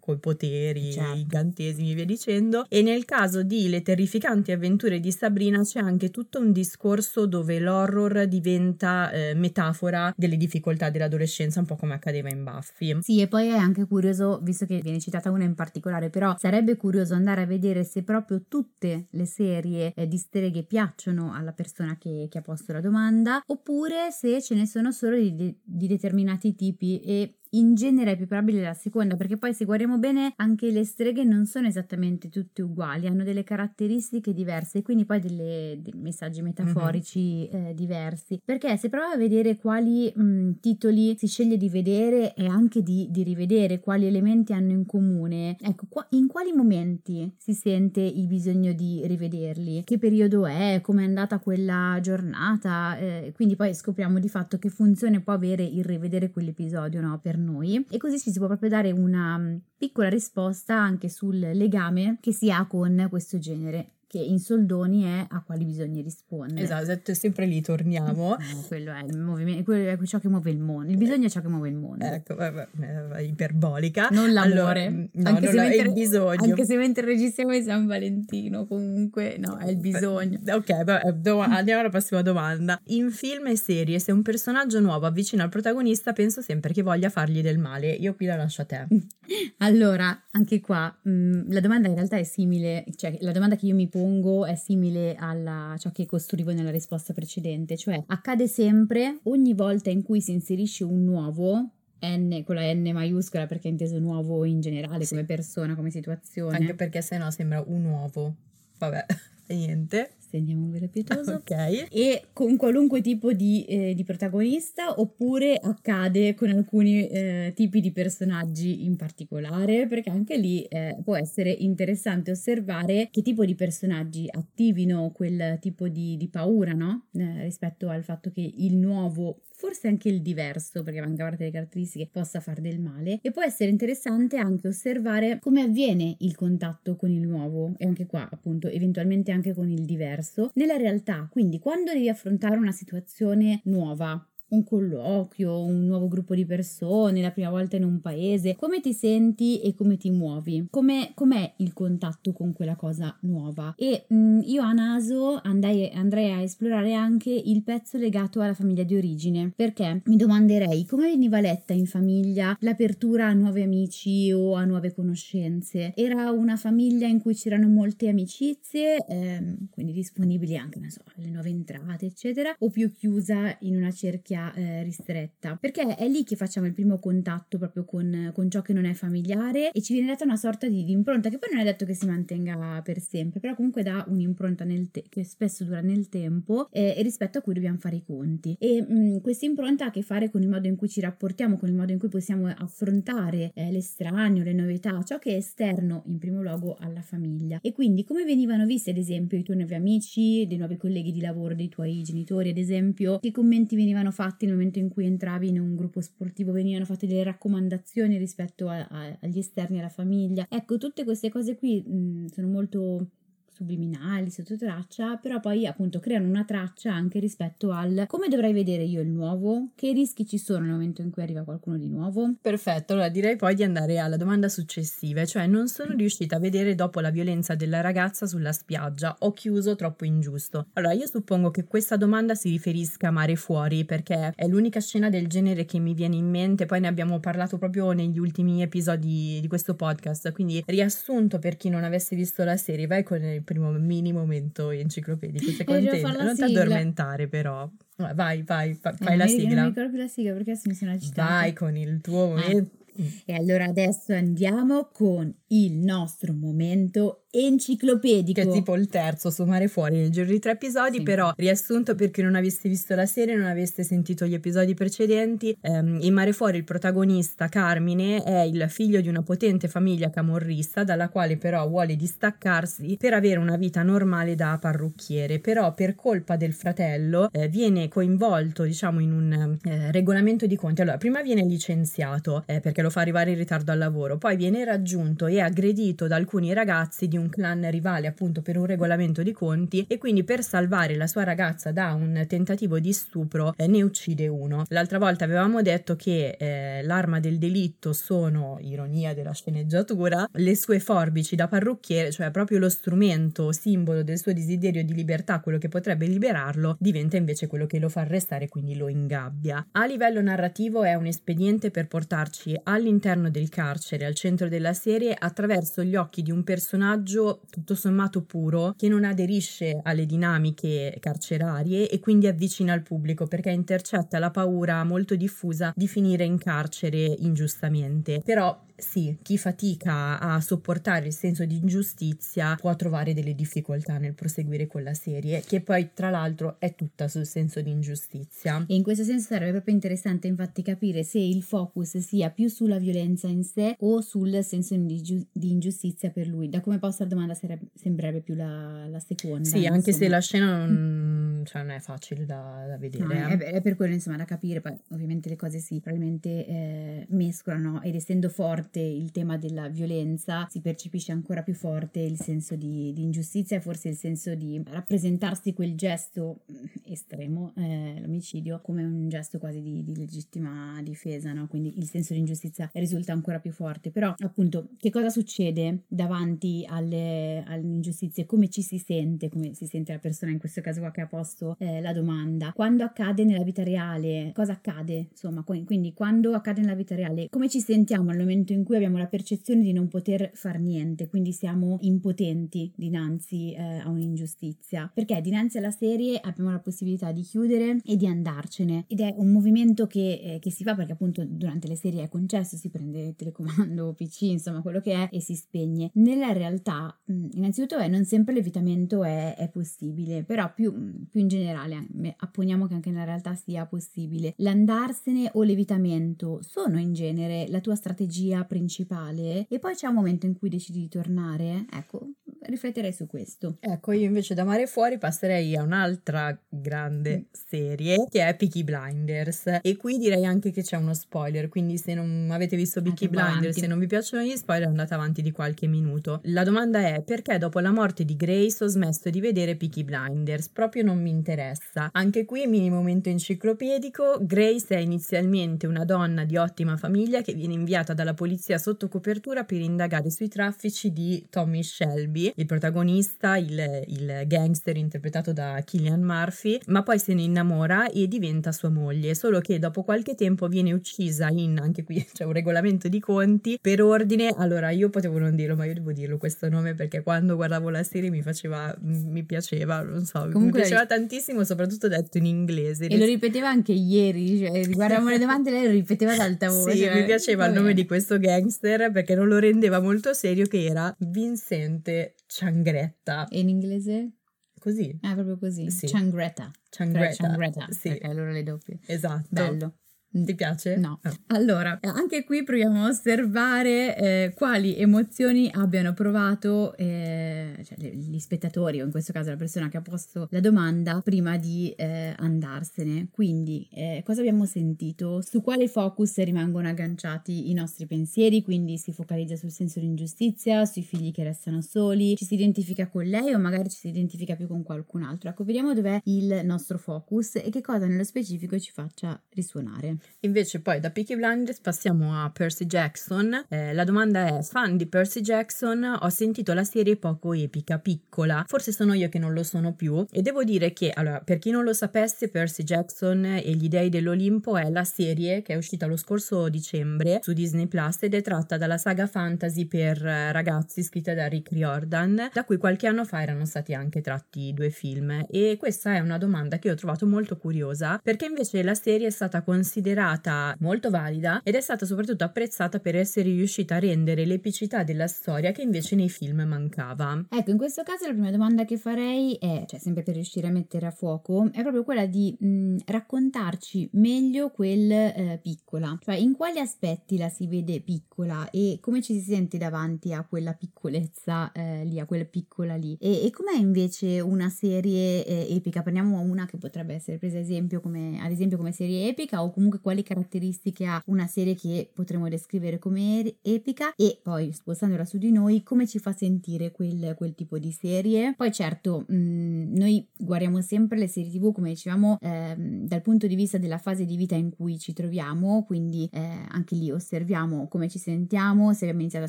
C: coi poteri, certo. incantesimi e via dicendo. E nel caso di Le terrificanti avventure di Sabrina c'è anche tutto un discorso dove l'horror diventa eh, metafora delle difficoltà dell'adolescenza, un po' come accadeva in Buffy.
B: Sì, e poi è anche curioso, visto che viene citata una in particolare, però sarebbe curioso andare a vedere se proprio tutte le serie eh, di streghe piacciono alla persona che, che, ha posto la domanda, oppure se ce ne sono solo di, di determinati tipi e in genere è più probabile la seconda, perché poi se guardiamo bene anche le streghe non sono esattamente tutte uguali, hanno delle caratteristiche diverse e quindi poi delle, dei messaggi metaforici mm-hmm. eh, diversi. Perché se proviamo a vedere quali mh, titoli si sceglie di vedere e anche di, di, rivedere, quali elementi hanno in comune, ecco, qua, in quali momenti si sente il bisogno di rivederli? Che periodo è? Come è andata quella giornata? Eh, quindi poi scopriamo di fatto che funzione può avere il rivedere quell'episodio, no? Per noi. E così ci si può proprio dare una mm, piccola risposta anche sul legame che si ha con questo genere che in soldoni è a quali bisogna rispondere.
C: Esatto, sempre lì torniamo.
B: No, quello è il movimento, quello è ciò che muove il mondo. Il bisogno è ciò che muove il mondo.
C: Ecco, vabbè, eh, iperbolica.
B: Non l'amore.
C: Allora, no, anche, se mentre, il bisogno.
B: anche se mentre registriamo di San Valentino, comunque, no, è il bisogno.
C: Ok, vabbè, do- andiamo alla prossima domanda. In film e serie, se un personaggio nuovo avvicina al protagonista, penso sempre che voglia fargli del male. Io qui la lascio a te.
B: allora, anche qua, mh, mm, la domanda in realtà è simile, cioè la domanda che io mi pongo è simile a ciò che costruivo nella risposta precedente, cioè accade sempre ogni volta in cui si inserisce un nuovo N con la N maiuscola perché è inteso nuovo in generale sì. come persona, come situazione.
C: Anche perché se no sembra un uovo. Vabbè, niente
B: stendiamo un velo pietoso.
C: Ok.
B: E con qualunque tipo di, eh, di protagonista oppure accade con alcuni eh, tipi di personaggi in particolare, perché anche lì eh, può essere interessante osservare che tipo di personaggi attivino quel tipo di, di paura, no? Eh, rispetto al fatto che il nuovo forse anche il diverso, perché manca parte delle caratteristiche, possa far del male. E può essere interessante anche osservare come avviene il contatto con il nuovo e anche qua, appunto, eventualmente anche con il diverso nella realtà. Quindi, quando devi affrontare una situazione nuova, un colloquio, un nuovo gruppo di persone, la prima volta in un paese, come ti senti e come ti muovi? Come, com'è il contatto con quella cosa nuova? E mh, mm, io a naso andai, andrei a esplorare anche il pezzo legato alla famiglia di origine, perché mi domanderei come veniva letta in famiglia l'apertura a nuovi amici o a nuove conoscenze. Era una famiglia in cui c'erano molte amicizie, ehm, quindi disponibili anche, non so, alle nuove entrate, eccetera, o più chiusa in una cerchia cerchia eh, ristretta, perché è lì che facciamo il primo contatto proprio con, con, ciò che non è familiare e ci viene data una sorta di, di, impronta che poi non è detto che si mantenga per sempre, però comunque dà un'impronta te- che spesso dura nel tempo eh, e rispetto a cui dobbiamo fare i conti. E mm, questa impronta ha a che fare con il modo in cui ci rapportiamo, con il modo in cui possiamo affrontare eh, l'estraneo, le novità, ciò che è esterno in primo luogo alla famiglia. E quindi come venivano visti ad esempio i tuoi nuovi amici, dei nuovi colleghi di lavoro, dei tuoi genitori ad esempio, che commenti venivano fatti fatti nel momento in cui entravi in un gruppo sportivo, venivano fatte delle raccomandazioni rispetto a, a, agli esterni, alla famiglia. Ecco, tutte queste cose qui mh, sono molto subliminali, sotto traccia, però poi appunto creano una traccia anche rispetto al come dovrei vedere io il nuovo, che rischi ci sono nel momento in cui arriva qualcuno di nuovo.
C: Perfetto, allora direi poi di andare alla domanda successiva, cioè non sono riuscita a vedere dopo la violenza della ragazza sulla spiaggia, ho chiuso troppo ingiusto. Allora io suppongo che questa domanda si riferisca a Mare Fuori perché è l'unica scena del genere che mi viene in mente, poi ne abbiamo parlato proprio negli ultimi episodi di questo podcast, quindi riassunto per chi non avesse visto la serie, vai con il primo mini momento enciclopedico. Sei contenta? Non ti addormentare però. Vai, vai, fa, fai eh, la sigla.
B: Non mi ricordo più la sigla perché mi sono agitata.
C: Vai con il tuo momento. Ah.
B: E allora adesso andiamo con il nostro momento enciclopedico.
C: Che è tipo il terzo su Mare Fuori nel giro di tre episodi, sì. però riassunto per chi non avesse visto la serie, non avesse sentito gli episodi precedenti, ehm, in Mare Fuori il protagonista Carmine è il figlio di una potente famiglia camorrista dalla quale però vuole distaccarsi per avere una vita normale da parrucchiere, però per colpa del fratello eh, viene coinvolto diciamo in un eh, regolamento di conti. Allora, prima viene licenziato eh, perché lo fa arrivare in ritardo al lavoro, poi viene raggiunto e aggredito da alcuni ragazzi di un clan rivale appunto per un regolamento di conti e quindi per salvare la sua ragazza da un tentativo di stupro eh, ne uccide uno. L'altra volta avevamo detto che eh, l'arma del delitto sono, ironia della sceneggiatura, le sue forbici da parrucchiere, cioè proprio lo strumento simbolo del suo desiderio di libertà, quello che potrebbe liberarlo, diventa invece quello che lo fa arrestare, quindi lo ingabbia. A livello narrativo è un espediente per portarci all'interno del carcere, al centro della serie, attraverso gli occhi di un personaggio tutto sommato puro che non aderisce alle dinamiche carcerarie e quindi avvicina il pubblico perché intercetta la paura molto diffusa di finire in carcere ingiustamente. Però sì, chi fatica a sopportare il senso di ingiustizia può trovare delle difficoltà nel proseguire con la serie, che poi tra l'altro è tutta sul senso di ingiustizia.
B: E in questo senso sarebbe proprio interessante infatti capire se il focus sia più sulla violenza in sé o sul senso di, giu- di ingiustizia per lui. Da come posta la domanda sarebbe, sembrerebbe più la, la seconda.
C: Sì, insomma. anche se la scena non, cioè, non è facile da, da vedere. No,
B: eh. è, è, per quello insomma da capire, poi ovviamente le cose si probabilmente eh, mescolano ed essendo forte forte il tema della violenza, si percepisce ancora più forte il senso di, di ingiustizia e forse il senso di rappresentarsi quel gesto mm, estremo, eh, l'omicidio, come un gesto quasi di, di legittima difesa, no? quindi il senso di ingiustizia risulta ancora più forte. Però appunto che cosa succede davanti alle, alle ingiustizie? Come ci si sente? Come si sente la persona in questo caso qua che ha posto eh, la domanda? Quando accade nella vita reale, cosa accade? Insomma, quindi quando accade nella vita reale, come ci sentiamo nel momento in cui abbiamo la percezione di non poter far niente, quindi siamo impotenti dinanzi eh, a un'ingiustizia. Perché dinanzi alla serie abbiamo la possibilità di chiudere e di andarcene ed è un movimento che, eh, che si fa perché appunto durante le serie è concesso, si prende telecomando, PC, insomma quello che è e si spegne. Nella realtà, mh, innanzitutto è, non sempre l'evitamento è, è possibile, però più, più in generale apponiamo che anche nella realtà sia possibile. L'andarsene o l'evitamento sono in genere la tua strategia principale e poi c'è un momento in cui decidi di tornare, ecco, rifletterei su questo.
C: Ecco, io invece da mare fuori passerei a un'altra grande mm. serie che è Peaky Blinders e qui direi anche che c'è uno spoiler, quindi se non avete visto Peaky Blinders, se non vi piacciono gli spoiler andate avanti di qualche minuto. La domanda è perché dopo la morte di Grace ho smesso di vedere Peaky Blinders? Proprio non mi interessa. Anche qui mini momento enciclopedico, Grace è inizialmente una donna di ottima famiglia che viene inviata dalla polizia sotto copertura per indagare sui traffici di Tommy Shelby, il protagonista, il, il gangster interpretato da Killian Murphy, ma poi se ne innamora e diventa sua moglie, solo che dopo qualche tempo viene uccisa in, anche qui c'è un regolamento di conti, per ordine, allora io potevo non dirlo, ma io devo dirlo questo nome perché quando guardavo la serie mi faceva, mi piaceva, non so, Comunque mi piaceva ri- tantissimo, soprattutto detto in inglese.
B: E lo ripeteva anche ieri, cioè riguardavamo le domande lei lo ripeteva ad alta voce.
C: Sì, mi piaceva il nome di questo gangster perché non lo rendeva molto serio che era Vincente Ciangretta.
B: E in inglese?
C: Così.
B: Ah, proprio così.
C: Sì.
B: Ciangretta.
C: Ciangretta.
B: Ciangretta.
C: Sì.
B: Ok, allora le doppie.
C: Esatto.
B: Bello.
C: Ti piace?
B: No. Oh. Allora, anche qui proviamo a osservare eh, quali emozioni abbiano provato eh, cioè, gli spettatori, o in questo caso la persona che ha posto la domanda, prima di eh, andarsene. Quindi, eh, cosa abbiamo sentito? Su quale focus rimangono agganciati i nostri pensieri? Quindi si focalizza sul senso di ingiustizia, sui figli che restano soli, ci si identifica con lei o magari ci si identifica più con qualcun altro. Ecco, vediamo dov'è il nostro focus e che cosa nello specifico ci faccia risuonare.
C: Invece poi da Peaky Blinders passiamo a Percy Jackson. Eh, la domanda è, fan di Percy Jackson, ho sentito la serie poco epica, piccola, forse sono io che non lo sono più. E devo dire che, allora, per chi non lo sapesse, Percy Jackson e gli dei dell'Olimpo è la serie che è uscita lo scorso dicembre su Disney Plus ed è tratta dalla saga fantasy per ragazzi scritta da Rick Riordan, da cui qualche anno fa erano stati anche tratti due film. E questa è una domanda che ho trovato molto curiosa perché invece la serie è stata considerata considerata molto valida ed è stata soprattutto apprezzata per essere riuscita a rendere l'epicità della storia che invece nei film mancava.
B: Ecco, in questo caso la prima domanda che farei è, cioè sempre per riuscire a mettere a fuoco, è proprio quella di mh, raccontarci meglio quel eh, piccola, cioè in quali aspetti la si vede piccola e come ci si sente davanti a quella piccolezza eh, lì, a quella piccola lì. E, e com'è invece una serie eh, epica? Prendiamo una che potrebbe essere presa esempio come, ad esempio come serie epica o comunque quali caratteristiche ha una serie che potremmo descrivere come epica e poi spostandola su di noi come ci fa sentire quel, quel tipo di serie. Poi certo mh, mm, noi guardiamo sempre le serie tv come dicevamo ehm, dal punto di vista della fase di vita in cui ci troviamo, quindi eh, anche lì osserviamo come ci sentiamo, se abbiamo iniziato a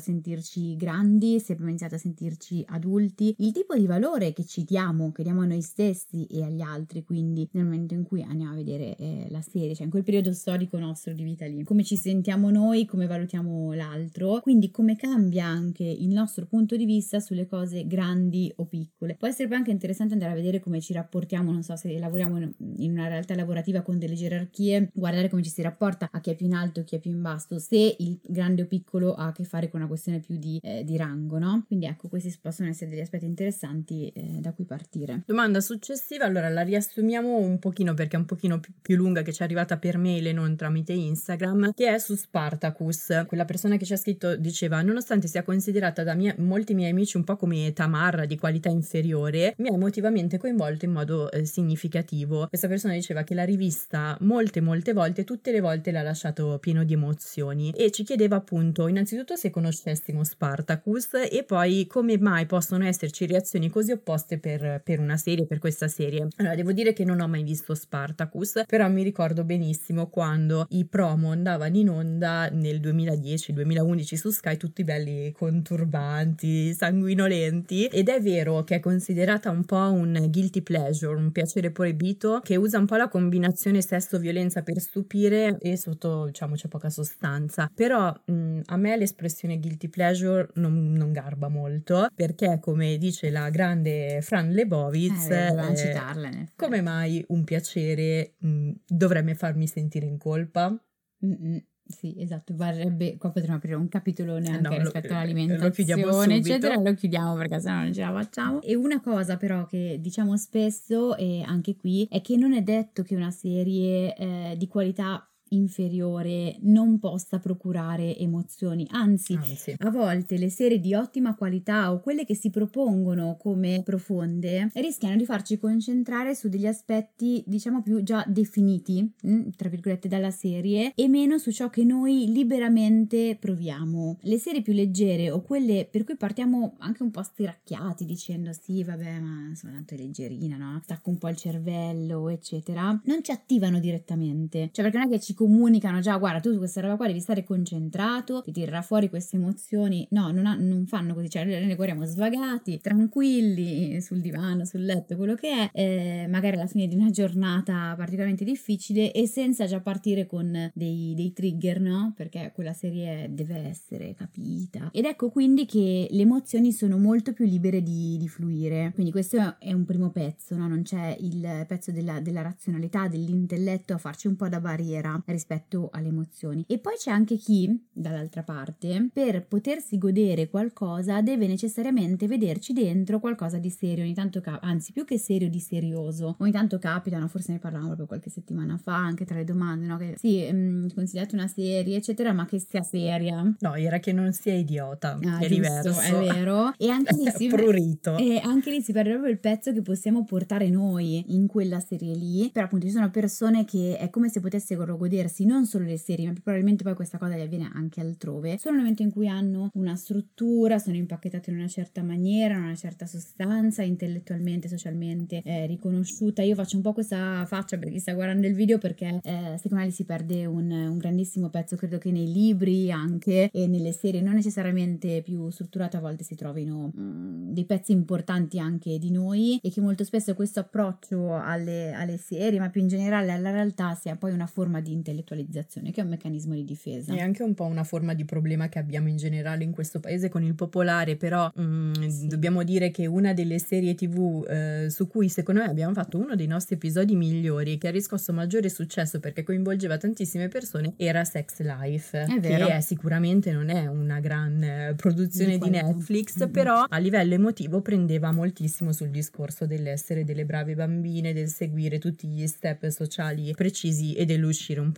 B: sentirci grandi, se abbiamo iniziato a sentirci adulti, il tipo di valore che ci diamo, che diamo a noi stessi e agli altri, quindi nel momento in cui andiamo a vedere eh, la serie, cioè in quel periodo storico nostro di vita lì, come ci sentiamo noi, come valutiamo l'altro, quindi come cambia anche il nostro punto di vista sulle cose grandi o piccole. Può essere anche interessante andare a vedere come ci rapportiamo, non so se lavoriamo in una realtà lavorativa con delle gerarchie, guardare come ci si rapporta a chi è più in alto, chi è più in basso, se il grande o piccolo ha a che fare con una questione più di, eh, di rango, no? Quindi ecco, questi possono essere degli aspetti interessanti eh, da cui partire.
C: Domanda successiva, allora la riassumiamo un pochino perché è un pochino più, più lunga che ci è arrivata per mail e non tramite Instagram, che è su Spartacus. Quella persona che ci ha scritto diceva: Nonostante sia considerata da mie, molti miei amici un po' come tamarra di qualità inferiore, mi ha emotivamente coinvolto in modo eh, significativo. Questa persona diceva che l'ha rivista molte, molte volte, tutte le volte l'ha lasciato pieno di emozioni e ci chiedeva appunto, innanzitutto, se conoscessimo Spartacus e poi come mai possono esserci reazioni così opposte per, per una serie, per questa serie. Allora, devo dire che non ho mai visto Spartacus, però mi ricordo benissimo quando i promo andavano in onda nel 2010-2011 su Sky tutti belli conturbanti, sanguinolenti. Ed è vero che è considerata un po' un guilty pleasure, un piacere proibito che usa un po' la combinazione sesso-violenza per stupire e sotto diciamo c'è poca sostanza, però mh, a me l'espressione guilty pleasure non, non, garba molto perché come dice la grande Fran Lebowitz
B: eh, eh,
C: come mai un piacere mh, dovrebbe farmi sentire in colpa.
B: Mm-mm. Sì, esatto, varrebbe, qua potremmo aprire un capitolone anche no, rispetto lo, all'alimentazione, eccetera, lo chiudiamo perché sennò non ce la facciamo. E una cosa però che diciamo spesso, e anche qui, è che non è detto che una serie eh, di qualità inferiore non possa procurare emozioni, anzi,
C: Anzi.
B: a volte le serie di ottima qualità o quelle che si propongono come profonde rischiano di farci concentrare su degli aspetti diciamo più già definiti, mm, tra virgolette, dalla serie e meno su ciò che noi liberamente proviamo. Le serie più leggere o quelle per cui partiamo anche un po' stiracchiati dicendo sì vabbè ma sono tanto leggerina, no? Stacco un po' il cervello eccetera, non ci attivano direttamente, cioè perché non è che ci comunicano già guarda tu su questa roba qua devi stare concentrato, ti tirerà fuori queste emozioni, no non, ha, non fanno così, cioè noi le guardiamo svagati, tranquilli sul divano, sul letto, quello che è, eh, magari alla fine di una giornata particolarmente difficile e senza già partire con dei, dei trigger, no? Perché quella serie deve essere capita. Ed ecco quindi che le emozioni sono molto più libere di, di fluire. Quindi questo è un primo pezzo, no? Non c'è il pezzo della, della razionalità, dell'intelletto a farci un po' da barriera rispetto alle emozioni. E poi c'è anche chi, dall'altra parte, per potersi godere qualcosa deve necessariamente vederci dentro qualcosa di serio, ogni tanto cap- anzi più che serio di serioso. Ogni tanto capitano, forse ne parlavamo proprio qualche settimana fa, anche tra le domande, no? Che sì, mh, mm, consigliate una serie, eccetera, ma che sia seria.
C: No, era che non sia idiota, ah, è giusto, diverso.
B: È vero. E anche lì si
C: prurito.
B: E anche lì si perde proprio il pezzo che possiamo portare noi in quella serie lì. Però appunto ci sono persone che è come se potessero godersi non solo le serie, ma probabilmente poi questa cosa gli avviene anche altrove. Solo nel momento in cui hanno una struttura, sono impacchettate in una certa maniera, una certa sostanza, intellettualmente, socialmente eh, riconosciuta. Io faccio un po' questa faccia per chi sta guardando il video perché eh, secondo me si perde un, un, grandissimo pezzo, credo che nei libri anche e nelle serie non necessariamente più strutturate a volte si trovino mh, mm, dei pezzi importanti anche di noi e che molto spesso questo approccio alle, alle serie, ma più in generale alla realtà, sia poi una forma di intellettualizzazione che è un meccanismo di difesa.
C: È anche un po' una forma di problema che abbiamo in generale in questo paese con il popolare, però mh, mm, sì. dobbiamo dire che una delle serie tv eh, su cui secondo me abbiamo fatto uno dei nostri episodi migliori che ha riscosso maggiore successo perché coinvolgeva tantissime persone era Sex Life,
B: è che
C: è, sicuramente non è una gran eh, produzione di, di Netflix, mm-hmm. però a livello emotivo prendeva moltissimo sul discorso dell'essere delle brave bambine, del seguire tutti gli step sociali precisi e dell'uscire un po'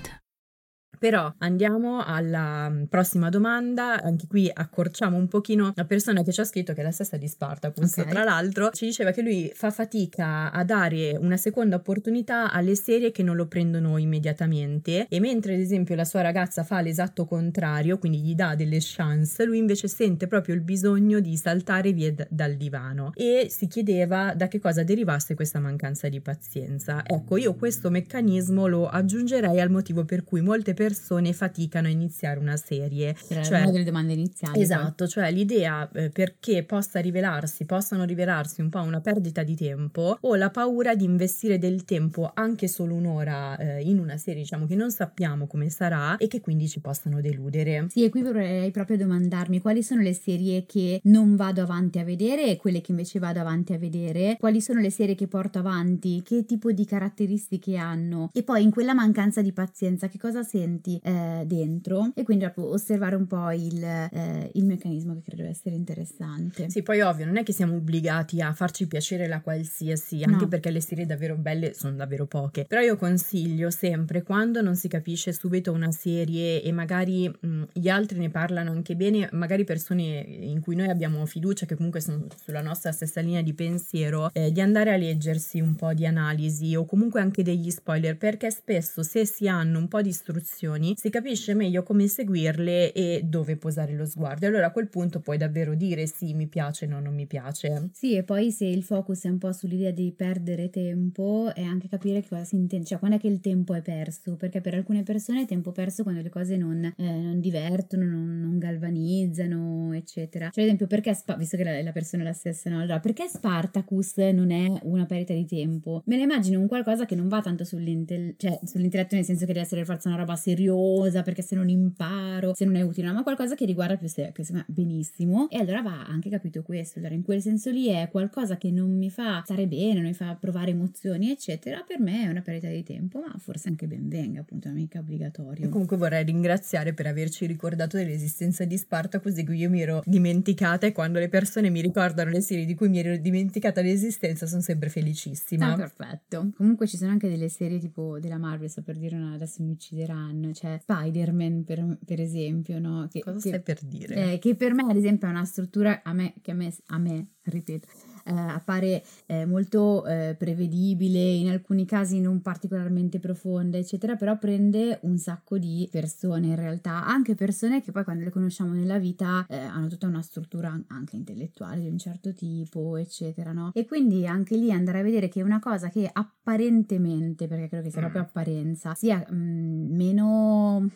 C: però andiamo alla mm, prossima domanda, anche qui accorciamo un pochino la persona che ci ha scritto, che è la stessa di Spartacus, okay. tra l'altro, ci diceva che lui fa fatica a dare una seconda opportunità alle serie che non lo prendono immediatamente e mentre ad esempio la sua ragazza fa l'esatto contrario, quindi gli dà delle chance, lui invece sente proprio il bisogno di saltare via d- dal divano e si chiedeva da che cosa derivasse questa mancanza di pazienza. Ecco, io questo meccanismo lo aggiungerei al motivo per cui molte persone persone faticano a iniziare una serie.
B: Era cioè, una delle domande iniziali.
C: Esatto, cioè l'idea eh, perché possa rivelarsi, possano rivelarsi un po' una perdita di tempo o la paura di investire del tempo anche solo un'ora eh, in una serie, diciamo che non sappiamo come sarà e che quindi ci possano deludere.
B: Sì, e qui vorrei proprio domandarmi quali sono le serie che non vado avanti a vedere e quelle che invece vado avanti a vedere, quali sono le serie che porto avanti, che tipo di caratteristiche hanno e poi in quella mancanza di pazienza che cosa sento? Senti eh, dentro e quindi proprio osservare un po' il, eh, il, meccanismo che credo essere interessante.
C: Sì, poi ovvio, non è che siamo obbligati a farci piacere la qualsiasi, anche no. perché le serie davvero belle sono davvero poche, però io consiglio sempre quando non si capisce subito una serie e magari mh, gli altri ne parlano anche bene, magari persone in cui noi abbiamo fiducia, che comunque sono sulla nostra stessa linea di pensiero, eh, di andare a leggersi un po' di analisi o comunque anche degli spoiler, perché spesso se si hanno un po' di istruzioni situazioni si capisce meglio come seguirle e dove posare lo sguardo. E allora a quel punto puoi davvero dire sì, mi piace, no, non mi piace.
B: Sì, e poi se il focus è un po' sull'idea di perdere tempo, è anche capire che cosa si intende, cioè quando è che il tempo è perso, perché per alcune persone è tempo perso quando le cose non, eh, non divertono, non, non, galvanizzano, eccetera. Cioè, ad esempio, perché, visto che la, la persona è la stessa, no? Allora, perché Spartacus non è una perdita di tempo? Me la immagino un qualcosa che non va tanto sull'intelletto, cioè sull'intelletto nel senso che deve essere forza una roba seriosa seriosa perché se non imparo, se non è utile, ma qualcosa che riguarda più se, che me benissimo. E allora va anche capito questo. Allora, in quel senso lì è qualcosa che non mi fa stare bene, non mi fa provare emozioni, eccetera. Per me è una perdita di tempo, ma forse anche ben venga, appunto, non è mica obbligatorio.
C: E comunque vorrei ringraziare per averci ricordato dell'esistenza di Sparta, così che io mi ero dimenticata e quando le persone mi ricordano le serie di cui mi ero dimenticata l'esistenza sono sempre felicissima.
B: Ah, perfetto. Comunque ci sono anche delle serie tipo della Marvel, sto per dire una, adesso mi uccideranno, cioè Spider-Man per, per esempio, no?
C: Che, Cosa che, stai per dire?
B: Eh, che per me ad esempio è una struttura, a me, che a me, a me ripeto, eh, appare eh, molto eh, prevedibile, in alcuni casi non particolarmente profonda, eccetera, però prende un sacco di persone in realtà, anche persone che poi quando le conosciamo nella vita eh, hanno tutta una struttura anche intellettuale di un certo tipo, eccetera, no? E quindi anche lì andare a vedere che una cosa che apparentemente, perché credo che sia proprio mm. apparenza, sia mh, mm, meno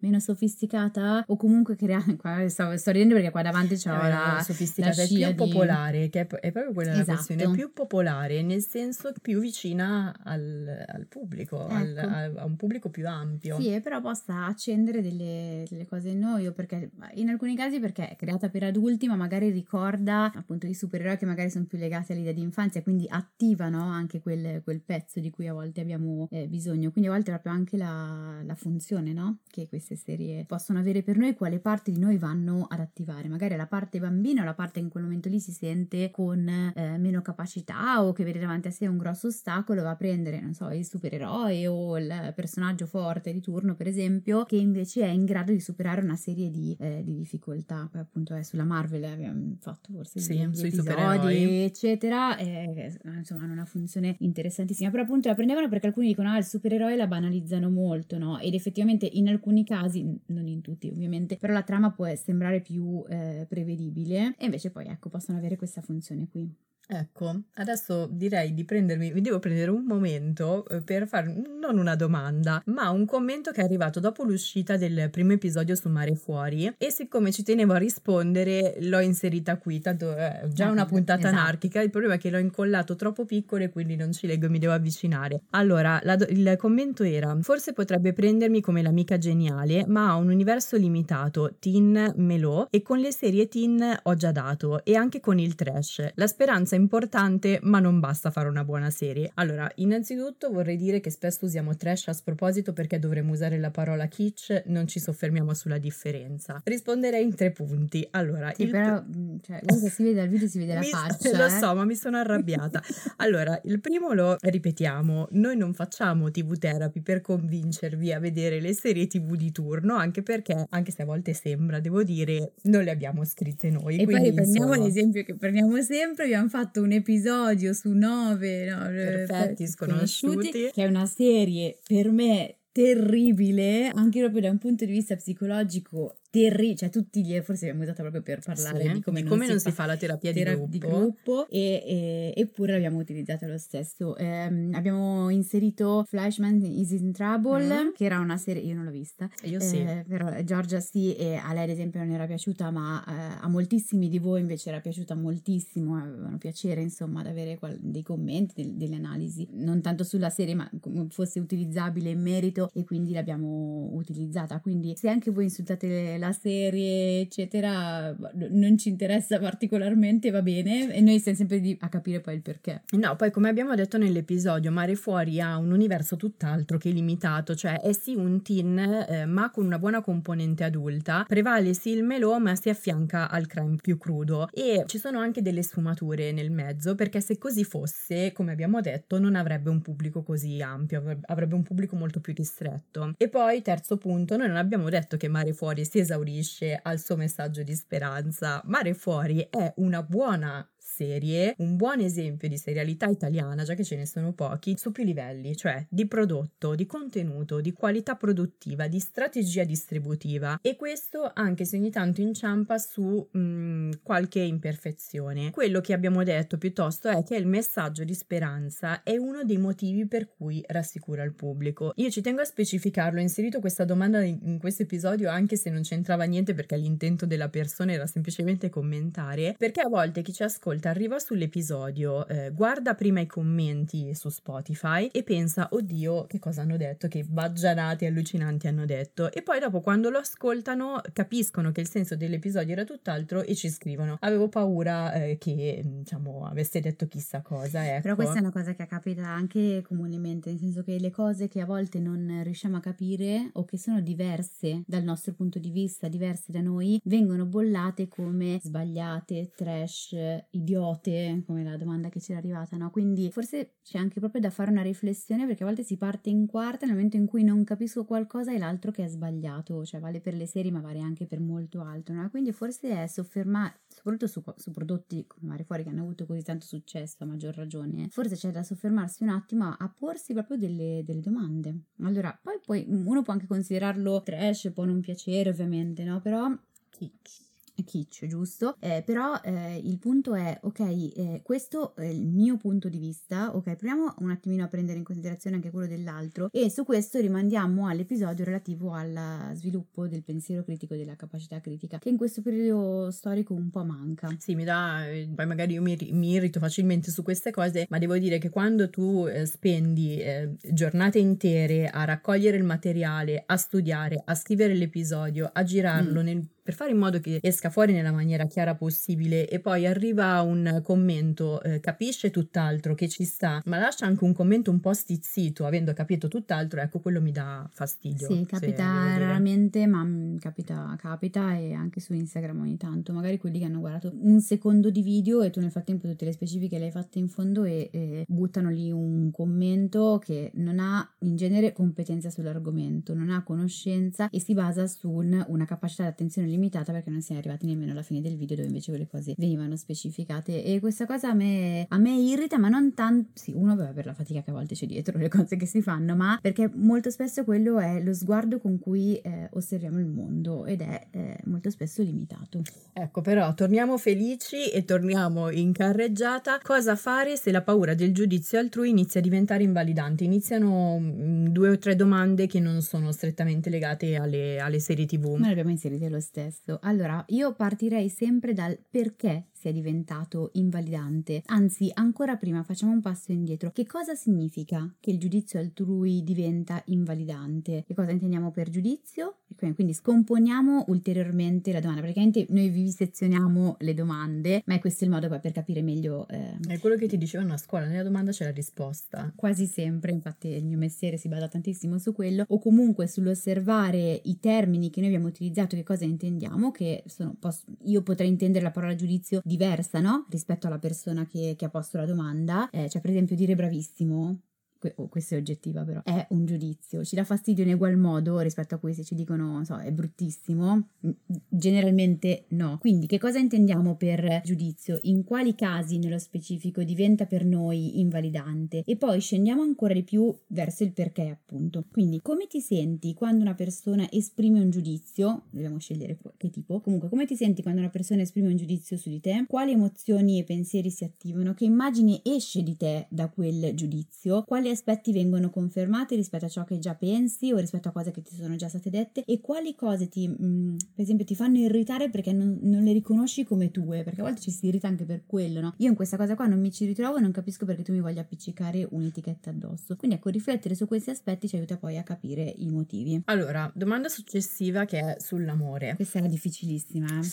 B: meno sofisticata o comunque creare qua sto, sto ridendo perché qua davanti c'è eh, la
C: sofisticata
B: la
C: è più di... popolare che è, è, proprio quella esatto. la questione è più popolare nel senso più vicina al, al pubblico ecco. al, a, a, un pubblico più ampio
B: sì però possa accendere delle, delle cose in noi o perché in alcuni casi perché è creata per adulti ma magari ricorda appunto i supereroi che magari sono più legati all'idea di infanzia quindi attivano anche quel, quel pezzo di cui a volte abbiamo eh, bisogno quindi a volte proprio anche la, la funzione no? che questi queste serie possono avere per noi, quale parte di noi vanno ad attivare. Magari la parte bambina o la parte che in quel momento lì si sente con eh, meno capacità o che vede davanti a sé un grosso ostacolo, va a prendere, non so, il supereroe o il personaggio forte di turno, per esempio, che invece è in grado di superare una serie di, eh, di difficoltà. Poi appunto è sulla Marvel abbiamo fatto forse
C: sì,
B: gli episodi, eccetera. Eh, insomma, hanno una funzione interessantissima. Però appunto la prendevano perché alcuni dicono ah, il supereroe la banalizzano molto, no? Ed effettivamente in alcuni casi casi, non in tutti ovviamente, però la trama può sembrare più eh, prevedibile e invece poi ecco possono avere questa funzione qui.
C: Ecco, adesso direi di prendermi, mi devo prendere un momento eh, per fare non una domanda, ma un commento che è arrivato dopo l'uscita del primo episodio su Mare Fuori e siccome ci tenevo a rispondere l'ho inserita qui, tanto è già una puntata esatto. anarchica, il problema è che l'ho incollato troppo piccolo e quindi non ci leggo e mi devo avvicinare. Allora, la, il commento era, forse potrebbe prendermi come l'amica geniale, ma ha un universo limitato, teen melò e con le serie teen ho già dato e anche con il trash. La speranza importante, ma non basta fare una buona serie. Allora, innanzitutto vorrei dire che spesso usiamo trash a sproposito perché dovremmo usare la parola kitsch, non ci soffermiamo sulla differenza. Risponderei in tre punti. Allora,
B: sì, il però, mm, cioè, comunque si vede dal video, si vede la mi, faccia.
C: Lo
B: eh?
C: so, ma mi sono arrabbiata. allora, il primo lo ripetiamo, noi non facciamo TV therapy per convincervi a vedere le serie TV di turno, anche perché, anche se a volte sembra, devo dire, non le abbiamo scritte noi.
B: E poi riprendiamo insomma... l'esempio che prendiamo sempre, abbiamo fatto fatto un episodio su nove no,
C: perfetti sconosciuti,
B: che è una serie per me terribile anche proprio da un punto di vista psicologico terribile, cioè tutti gli forse abbiamo usato proprio per parlare sì, di come,
C: di come
B: non,
C: non, si, fa, la terapia di gruppo,
B: di gruppo e, e, eppure l'abbiamo utilizzata lo stesso. Eh, abbiamo inserito Flashman is in Trouble, mm. che era una serie, io non l'ho vista,
C: io sì.
B: Eh, però Giorgia sì, e a lei ad esempio non era piaciuta, ma eh, a moltissimi di voi invece era piaciuta moltissimo, avevano piacere insomma ad avere qual- dei commenti, del, delle analisi, non tanto sulla serie, ma come fosse utilizzabile in merito e quindi l'abbiamo utilizzata. Quindi se anche voi insultate la serie, eccetera, non ci interessa particolarmente, va bene, e noi stiamo sempre a capire poi il perché.
C: No, poi come abbiamo detto nell'episodio, Mare Fuori ha un universo tutt'altro che limitato, cioè è sì un teen, eh, ma con una buona componente adulta, prevale sì il melò, ma si affianca al crime più crudo e ci sono anche delle sfumature nel mezzo, perché se così fosse, come abbiamo detto, non avrebbe un pubblico così ampio, avrebbe un pubblico molto più ristretto. E poi, terzo punto, noi non abbiamo detto che Mare Fuori si esaurisce al suo messaggio di speranza. Mare Fuori è una buona serie, un buon esempio di serialità italiana, già che ce ne sono pochi, su più livelli, cioè di prodotto, di contenuto, di qualità produttiva, di strategia distributiva e questo anche se ogni tanto inciampa su mh, mm, qualche imperfezione. Quello che abbiamo detto piuttosto è che il messaggio di speranza è uno dei motivi per cui rassicura il pubblico. Io ci tengo a specificarlo, ho inserito questa domanda in, in questo episodio anche se non c'entrava niente perché l'intento della persona era semplicemente commentare, perché a volte chi ci ascolta arriva sull'episodio, eh, guarda prima i commenti su Spotify e pensa, oddio, che cosa hanno detto, che baggianate allucinanti hanno detto. E poi dopo quando lo ascoltano capiscono che il senso dell'episodio era tutt'altro e ci scrivono. Avevo paura eh, che, diciamo, aveste detto chissà cosa. Ecco.
B: Però questa è una cosa che capita anche comunemente, nel senso che le cose che a volte non riusciamo a capire o che sono diverse dal nostro punto di vista, diverse da noi, vengono bollate come sbagliate, trash, idiote, come la domanda che c'era arrivata, no? Quindi forse c'è anche proprio da fare una riflessione perché a volte si parte in quarta nel momento in cui non capisco qualcosa e l'altro che è sbagliato, cioè vale per le serie ma vale anche per molto altro, no? Quindi forse è soffermare, soprattutto su, su prodotti come Mare Fuori che hanno avuto così tanto successo, a maggior ragione, forse c'è da soffermarsi un attimo a porsi proprio delle, delle domande. Allora, poi, poi uno può anche considerarlo trash, può non piacere ovviamente, no? Però
C: Kitsch
B: kitsch, giusto? Eh, però eh, il punto è, ok, eh, questo è il mio punto di vista, ok, proviamo un attimino a prendere in considerazione anche quello dell'altro e su questo rimandiamo all'episodio relativo al sviluppo del pensiero critico e della capacità critica, che in questo periodo storico un po' manca.
C: Sì, mi dà, poi magari io mi, mi irrito facilmente su queste cose, ma devo dire che quando tu eh, spendi eh, giornate intere a raccogliere il materiale, a studiare, a scrivere l'episodio, a girarlo mm. nel per fare in modo che esca fuori nella maniera chiara possibile e poi arriva un commento, eh, capisce tutt'altro che ci sta, ma lascia anche un commento un po' stizzito, avendo capito tutt'altro, ecco quello mi dà fastidio.
B: Sì, capita raramente, ma mm, capita, capita e anche su Instagram ogni tanto, magari quelli che hanno guardato un secondo di video e tu nel frattempo tutte le specifiche le hai fatte in fondo e, e buttano lì un commento che non ha in genere competenza sull'argomento, non ha conoscenza e si basa su un, una capacità di attenzione limitata limitata perché non siamo arrivati nemmeno alla fine del video dove invece quelle cose venivano specificate e questa cosa a me, a me irrita ma non tanto, sì uno vabbè, per la fatica che a volte c'è dietro le cose che si fanno ma perché molto spesso quello è lo sguardo con cui eh, osserviamo il mondo ed è eh, molto spesso limitato.
C: Ecco però torniamo felici e torniamo in carreggiata. Cosa fare se la paura del giudizio altrui inizia a diventare invalidante? Iniziano mh, mm, due o tre domande che non sono strettamente legate alle, alle serie tv.
B: Ma le abbiamo inserite lo stesso stesso. Allora, io partirei sempre dal perché sia diventato invalidante. Anzi, ancora prima facciamo un passo indietro. Che cosa significa che il giudizio altrui diventa invalidante? Che cosa intendiamo per giudizio? Quindi scomponiamo ulteriormente la domanda. Praticamente noi vi sezioniamo le domande, ma è questo il modo poi per capire meglio.
C: Eh... È quello che ti dicevano a scuola, nella domanda c'è la risposta.
B: Quasi sempre, infatti il mio mestiere si basa tantissimo su quello, o comunque sull'osservare i termini che noi abbiamo utilizzato, che cosa intendiamo, che sono, posso, io potrei intendere la parola giudizio diversa, no? Rispetto alla persona che, che ha posto la domanda. Eh, cioè, per esempio, dire bravissimo oh, questo è oggettiva però, è un giudizio, ci dà fastidio in ugual modo rispetto a cui se ci dicono, so, è bruttissimo, generalmente no. Quindi che cosa intendiamo per giudizio? In quali casi nello specifico diventa per noi invalidante? E poi scendiamo ancora di più verso il perché appunto. Quindi come ti senti quando una persona esprime un giudizio? Dobbiamo scegliere che tipo. Comunque come ti senti quando una persona esprime un giudizio su di te? Quali emozioni e pensieri si attivano? Che immagine esce di te da quel giudizio? Quali quali aspetti vengono confermati rispetto a ciò che già pensi o rispetto a cose che ti sono già state dette e quali cose ti, mh, mm, per esempio, ti fanno irritare perché non, non, le riconosci come tue, perché a volte ci si irrita anche per quello, no? Io in questa cosa qua non mi ci ritrovo e non capisco perché tu mi voglia appiccicare un'etichetta addosso. Quindi ecco, riflettere su questi aspetti ci aiuta poi a capire i motivi.
C: Allora, domanda successiva che è sull'amore.
B: Questa era difficilissima. Eh?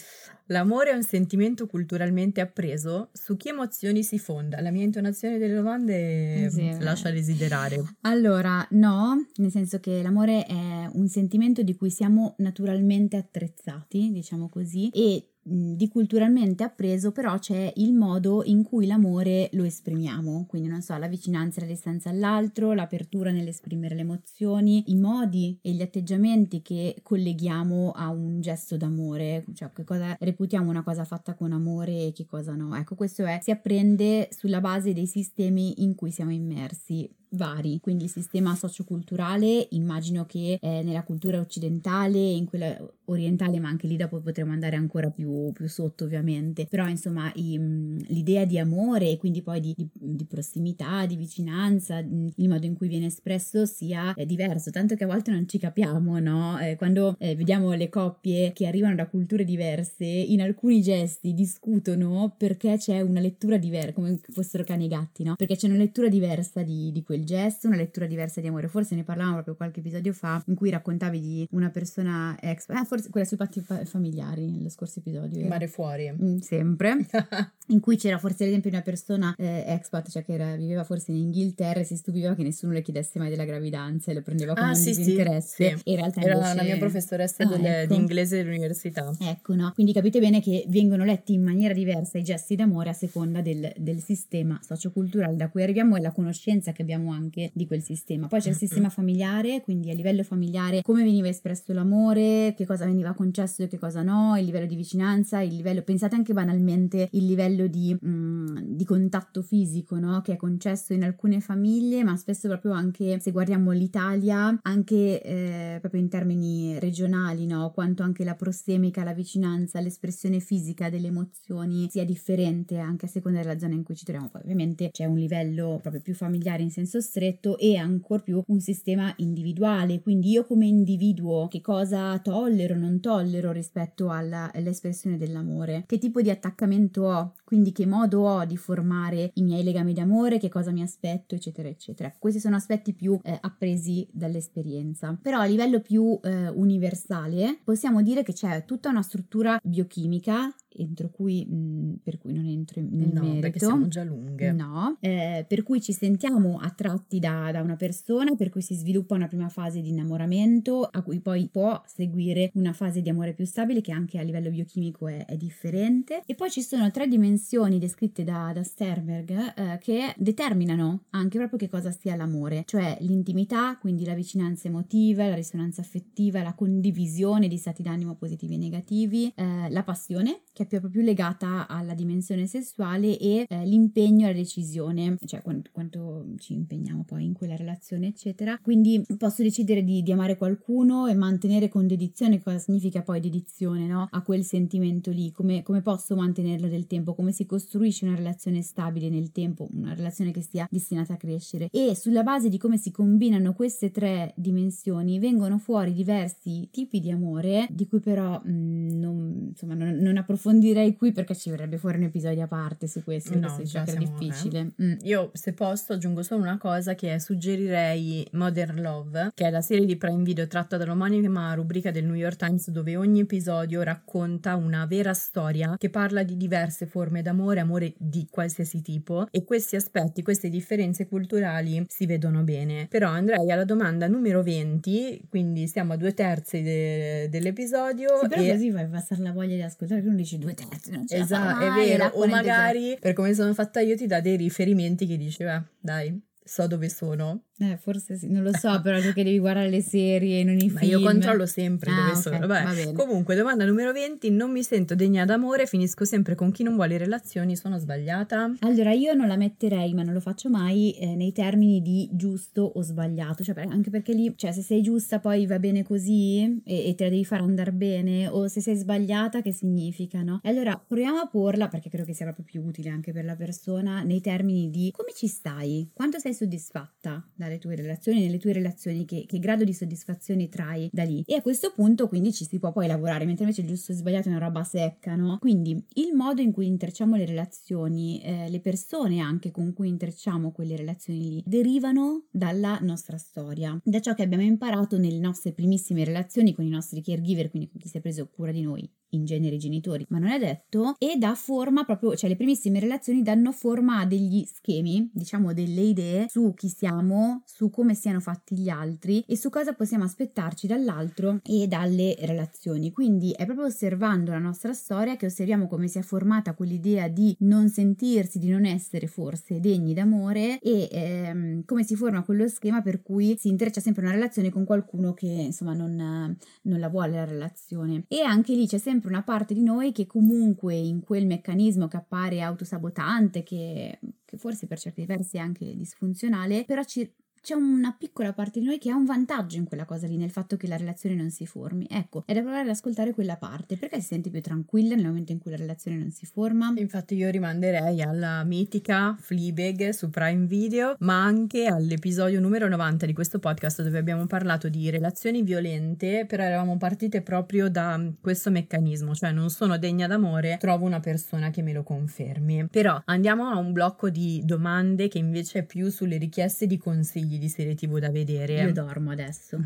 C: L'amore è un sentimento culturalmente appreso? Su che emozioni si fonda? La mia intonazione delle domande eh sì, lascia desiderare desiderare?
B: Allora, no, nel senso che l'amore è un sentimento di cui siamo naturalmente attrezzati, diciamo così, e di culturalmente appreso, però c'è il modo in cui l'amore lo esprimiamo, quindi non so, la vicinanza e la distanza all'altro, l'apertura nell'esprimere le emozioni, i modi e gli atteggiamenti che colleghiamo a un gesto d'amore, cioè che cosa reputiamo una cosa fatta con amore e che cosa no. Ecco, questo è, si apprende sulla base dei sistemi in cui siamo immersi vari, quindi il sistema socioculturale immagino che eh, nella cultura occidentale, in quella orientale, ma anche lì dopo potremo andare ancora più, più sotto ovviamente, però insomma i, l'idea di amore e quindi poi di, di, di, prossimità, di vicinanza, il modo in cui viene espresso sia eh, diverso, tanto che a volte non ci capiamo, no? Eh, quando eh, vediamo le coppie che arrivano da culture diverse, in alcuni gesti discutono perché c'è una lettura diversa, come fossero cani e gatti, no? Perché c'è una lettura diversa di, di quel gesto, una lettura diversa di amore. Forse ne parlavamo proprio qualche episodio fa in cui raccontavi di una persona ex, eh, forse quella sui patti fa- familiari, nello scorso episodio.
C: Era. Mare fuori.
B: Mm, sempre. in cui c'era forse ad esempio una persona eh, expat, cioè che era, viveva forse in Inghilterra e si stupiva che nessuno le chiedesse mai della gravidanza e lo prendeva come ah, un sì, disinteresse.
C: Sì. In realtà era invece... la mia professoressa ah, delle, ecco. di inglese dell'università.
B: Ecco, no? Quindi capite bene che vengono letti in maniera diversa i gesti d'amore a seconda del, del sistema socioculturale da cui arriviamo e la conoscenza che abbiamo anche di quel sistema. Poi c'è il sistema familiare, quindi a livello familiare come veniva espresso l'amore, che cosa veniva concesso e che cosa no, il livello di vicinanza, il livello, pensate anche banalmente il livello di, mm, di contatto fisico, no? Che è concesso in alcune famiglie, ma spesso proprio anche se guardiamo l'Italia, anche eh, proprio in termini regionali, no? Quanto anche la prossemica, la vicinanza, l'espressione fisica delle emozioni sia differente anche a seconda della zona in cui ci troviamo. Poi ovviamente c'è un livello proprio più familiare in senso stretto e ancora più un sistema individuale, quindi io come individuo che cosa tollero, non tollero rispetto alla, all'espressione dell'amore, che tipo di attaccamento ho, quindi che modo ho di formare i miei legami d'amore, che cosa mi aspetto, eccetera, eccetera. Questi sono aspetti più eh, appresi dall'esperienza. Però a livello più eh, universale possiamo dire che c'è tutta una struttura biochimica entro cui, mh, mm, per cui non entro nel
C: no,
B: merito.
C: perché siamo già lunghe.
B: No, eh, per cui ci sentiamo attratti da, da, una persona, per cui si sviluppa una prima fase di innamoramento, a cui poi può seguire una fase di amore più stabile che anche a livello biochimico è, è differente. E poi ci sono tre dimensioni descritte da, da Sternberg eh, che determinano anche proprio che cosa sia l'amore, cioè l'intimità, quindi la vicinanza emotiva, la risonanza affettiva, la condivisione di stati d'animo positivi e negativi, eh, la passione, che è proprio più legata alla dimensione sessuale e eh, l'impegno alla decisione, cioè quanto, quanto, ci impegniamo poi in quella relazione, eccetera. Quindi posso decidere di, di, amare qualcuno e mantenere con dedizione, cosa significa poi dedizione, no? A quel sentimento lì, come, come posso mantenerlo nel tempo, come si costruisce una relazione stabile nel tempo, una relazione che sia destinata a crescere. E sulla base di come si combinano queste tre dimensioni vengono fuori diversi tipi di amore, di cui però mh, mm, non, insomma, non, non approfondiamo approfondirei qui perché ci verrebbe fuori un episodio a parte su questo, no, questo è difficile.
C: Mm. Io se posso aggiungo solo una cosa che è suggerirei Modern Love, che è la serie di Prime Video tratta dall'omonima rubrica del New York Times dove ogni episodio racconta una vera storia che parla di diverse forme d'amore, amore di qualsiasi tipo e questi aspetti, queste differenze culturali si vedono bene. Però andrei alla domanda numero 20, quindi siamo a due terzi de- dell'episodio.
B: Sì, però e... così vai a passare la voglia di ascoltare, uno dice due terzi, non ce Esatto,
C: è vero. O magari, per come sono fatta io, ti dà dei riferimenti che dici, beh, dai, so dove sono.
B: Eh, forse sì, non lo so, però tu che devi guardare le serie, non i Ma film.
C: io controllo sempre ah, dove okay, sono. Vabbè. Comunque, domanda numero 20, non mi sento degna d'amore, finisco sempre con chi non vuole relazioni, sono sbagliata?
B: Allora, io non la metterei, ma non lo faccio mai, eh, nei termini di giusto o sbagliato, cioè anche perché lì, cioè se sei giusta poi va bene così e, e te la devi far andare bene, o se sei sbagliata che significa, no? Allora, proviamo a porla, perché credo che sia proprio più utile anche per la persona, nei termini di come ci stai, quanto sei soddisfatta dalle tue relazioni, nelle tue relazioni, che, che, grado di soddisfazione trai da lì. E a questo punto quindi ci si può poi lavorare, mentre invece il giusto e sbagliato è una roba secca, no? Quindi il modo in cui intrecciamo le relazioni, eh, le persone anche con cui intrecciamo quelle relazioni lì, derivano dalla nostra storia, da ciò che abbiamo imparato nelle nostre primissime relazioni con i nostri caregiver, quindi con chi si è preso cura di noi in genere i genitori, ma non è detto, e dà forma proprio, cioè le primissime relazioni danno forma a degli schemi, diciamo delle idee su chi siamo, su come siano fatti gli altri e su cosa possiamo aspettarci dall'altro e dalle relazioni. Quindi è proprio osservando la nostra storia che osserviamo come si è formata quell'idea di non sentirsi, di non essere forse degni d'amore e ehm, come si forma quello schema per cui si intreccia sempre una relazione con qualcuno che insomma non, non la vuole la relazione. E anche lì c'è sempre sempre una parte di noi che comunque in quel meccanismo che appare autosabotante, che, che forse per certi versi è anche disfunzionale, però ci c'è una piccola parte di noi che ha un vantaggio in quella cosa lì, nel fatto che la relazione non si formi. Ecco, è da provare ad ascoltare quella parte, perché si sente più tranquilla nel momento in cui la relazione non si forma.
C: Infatti io rimanderei alla mitica Fleabag su Prime Video, ma anche all'episodio numero 90 di questo podcast dove abbiamo parlato di relazioni violente, però eravamo partite proprio da questo meccanismo, cioè non sono degna d'amore, trovo una persona che me lo confermi. Però andiamo a un blocco di domande che invece è più sulle richieste di consigli di serie TV da vedere.
B: Io dormo adesso.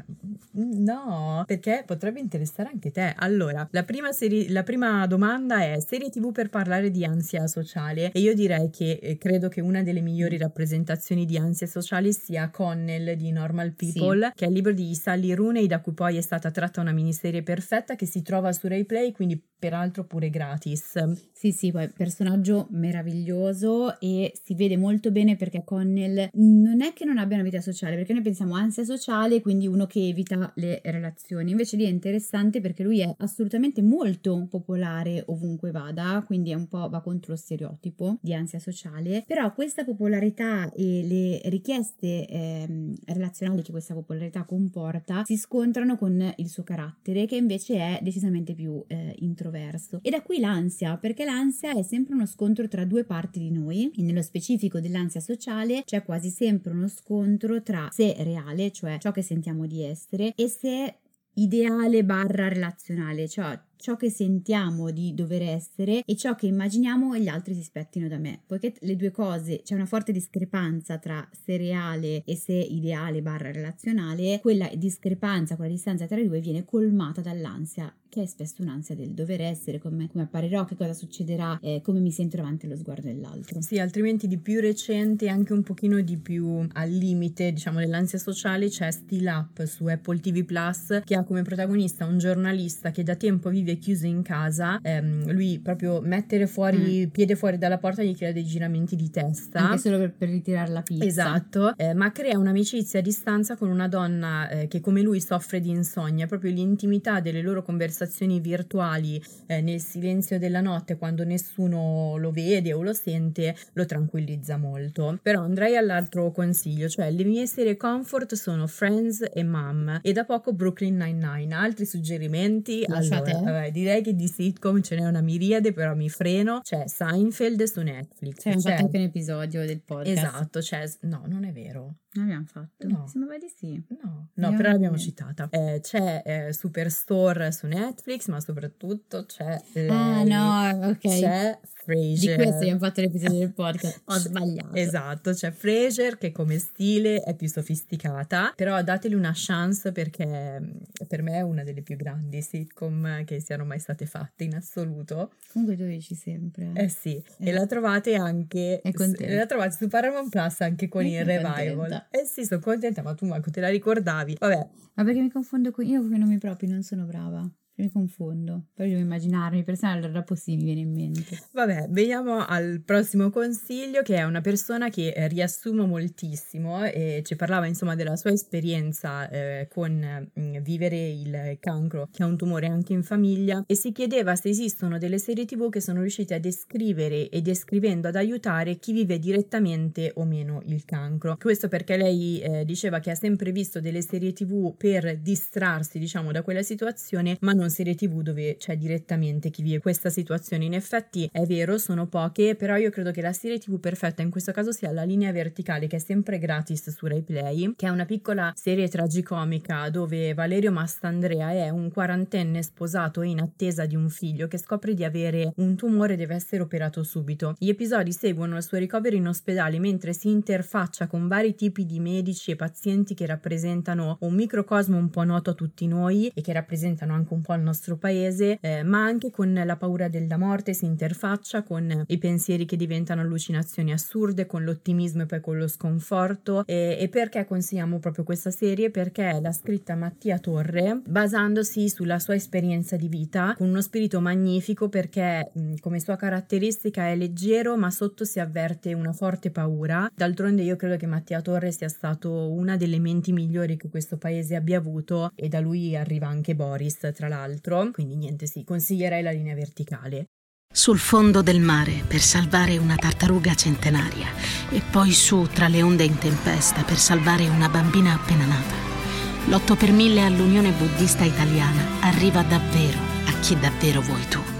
C: No, perché potrebbe interessare anche te. Allora, la prima, serie, la prima domanda è serie TV per parlare di ansia sociale e io direi che eh, credo che una delle migliori mm. rappresentazioni di ansia sociale sia Connell di Normal People, sì. che è il libro di Sally Rooney da cui poi è stata tratta una miniserie perfetta che si trova su Rai Play, quindi peraltro pure gratis.
B: Sì, sì, poi personaggio meraviglioso e si vede molto bene perché Connell non è che non abbia una vita sociale, perché noi pensiamo ansia sociale, quindi uno che evita le relazioni. Invece lì è interessante perché lui è assolutamente molto popolare ovunque vada, quindi è un po' va contro lo stereotipo di ansia sociale, però questa popolarità e le richieste eh, relazionali che questa popolarità comporta si scontrano con il suo carattere che invece è decisamente più eh, introverso. E da qui l'ansia, perché l'ansia è sempre uno scontro tra due parti di noi, e nello specifico dell'ansia sociale c'è quasi sempre uno scontro tra se reale, cioè ciò che sentiamo di essere, e se ideale barra relazionale, cioè ciò che sentiamo di dover essere e ciò che immaginiamo gli altri si aspettino da me. Poiché le due cose, c'è una forte discrepanza tra se reale e se ideale barra relazionale, quella discrepanza, quella distanza tra i due viene colmata dall'ansia che è spesso un'ansia del dover essere, come, come apparirò, che cosa succederà, eh, come mi sento davanti allo sguardo dell'altro.
C: Sì, altrimenti di più recente, anche un pochino di più al limite, diciamo, dell'ansia sociale, c'è Still Up su Apple TV Plus, che ha come protagonista un giornalista che da tempo vive chiuso in casa. Ehm, lui proprio mettere fuori, mm. piede fuori dalla porta gli crea dei giramenti di testa.
B: Anche solo per, per ritirare la pizza.
C: Esatto, eh, ma crea un'amicizia a distanza con una donna eh, che come lui soffre di insonnia, proprio l'intimità delle loro conversazioni conversazioni virtuali eh, nel silenzio della notte quando nessuno lo vede o lo sente lo tranquillizza molto. Però andrei all'altro consiglio, cioè le mie serie comfort sono Friends e Mom e da poco Brooklyn Nine-Nine. Altri suggerimenti?
B: Lasciate.
C: Allora, vabbè, direi che di sitcom ce n'è una miriade, però mi freno. C'è Seinfeld su Netflix.
B: C'è, c'è anche un episodio del podcast.
C: Esatto, c'è... No, non è vero.
B: Non abbiamo fatto?
C: No.
B: Sembrava di sì.
C: No, no però l'abbiamo citata. Eh, c'è eh, Superstore su Netflix, ma soprattutto c'è...
B: Ah, no, ok.
C: C'è Frasier.
B: Di questo abbiamo fatto l'episodio del podcast. Ho sbagliato.
C: Esatto, c'è Frasier che come stile è più sofisticata, però dateli una chance perché mm, per me è una delle più grandi sitcom che siano mai state fatte in assoluto.
B: Comunque tu dici sempre.
C: Eh sì, eh. e la trovate anche... La trovate su Paramount Plus anche con il revival. Contenta. Eh sì, sono contenta, ma tu manco te la ricordavi. Vabbè.
B: Ma perché mi confondo con... Io con i nomi propri non sono brava mi confondo. Poi devo immaginarmi persone, allora così mi viene in mente.
C: Vabbè, veniamo al prossimo consiglio che è una persona che eh, riassumo moltissimo e ci parlava insomma della sua esperienza eh, con mh, mm, vivere il cancro, che è un tumore anche in famiglia e si chiedeva se esistono delle serie tv che sono riuscite a descrivere e descrivendo ad aiutare chi vive direttamente o meno il cancro. Questo perché lei eh, diceva che ha sempre visto delle serie tv per distrarsi diciamo da quella situazione ma non serie tv dove c'è direttamente chi vive questa situazione. In effetti è vero, sono poche, però io credo che la serie tv perfetta in questo caso sia la linea verticale che è sempre gratis su Rai Play, che è una piccola serie tragicomica dove Valerio Mastandrea è un quarantenne sposato in attesa di un figlio che scopre di avere un tumore e deve essere operato subito. Gli episodi seguono il suo ricovero in ospedale mentre si interfaccia con vari tipi di medici e pazienti che rappresentano un microcosmo un po' noto a tutti noi e che rappresentano anche un po' al nostro paese, eh, ma anche con la paura della morte si interfaccia con i pensieri che diventano allucinazioni assurde, con l'ottimismo e poi con lo sconforto. E, e perché consigliamo proprio questa serie? Perché l'ha scritta Mattia Torre basandosi sulla sua esperienza di vita, con uno spirito magnifico perché mh, come sua caratteristica è leggero, ma sotto si avverte una forte paura. D'altronde io credo che Mattia Torre sia stato una delle menti migliori che questo paese abbia avuto e da lui arriva anche Boris, tra l'altro quindi niente, sì, consiglierei la linea verticale.
A: Sul fondo del mare per salvare una tartaruga centenaria e poi su tra le onde in tempesta per salvare una bambina appena nata. L'8 per 1000 all'Unione Buddista Italiana arriva davvero a chi davvero vuoi tu.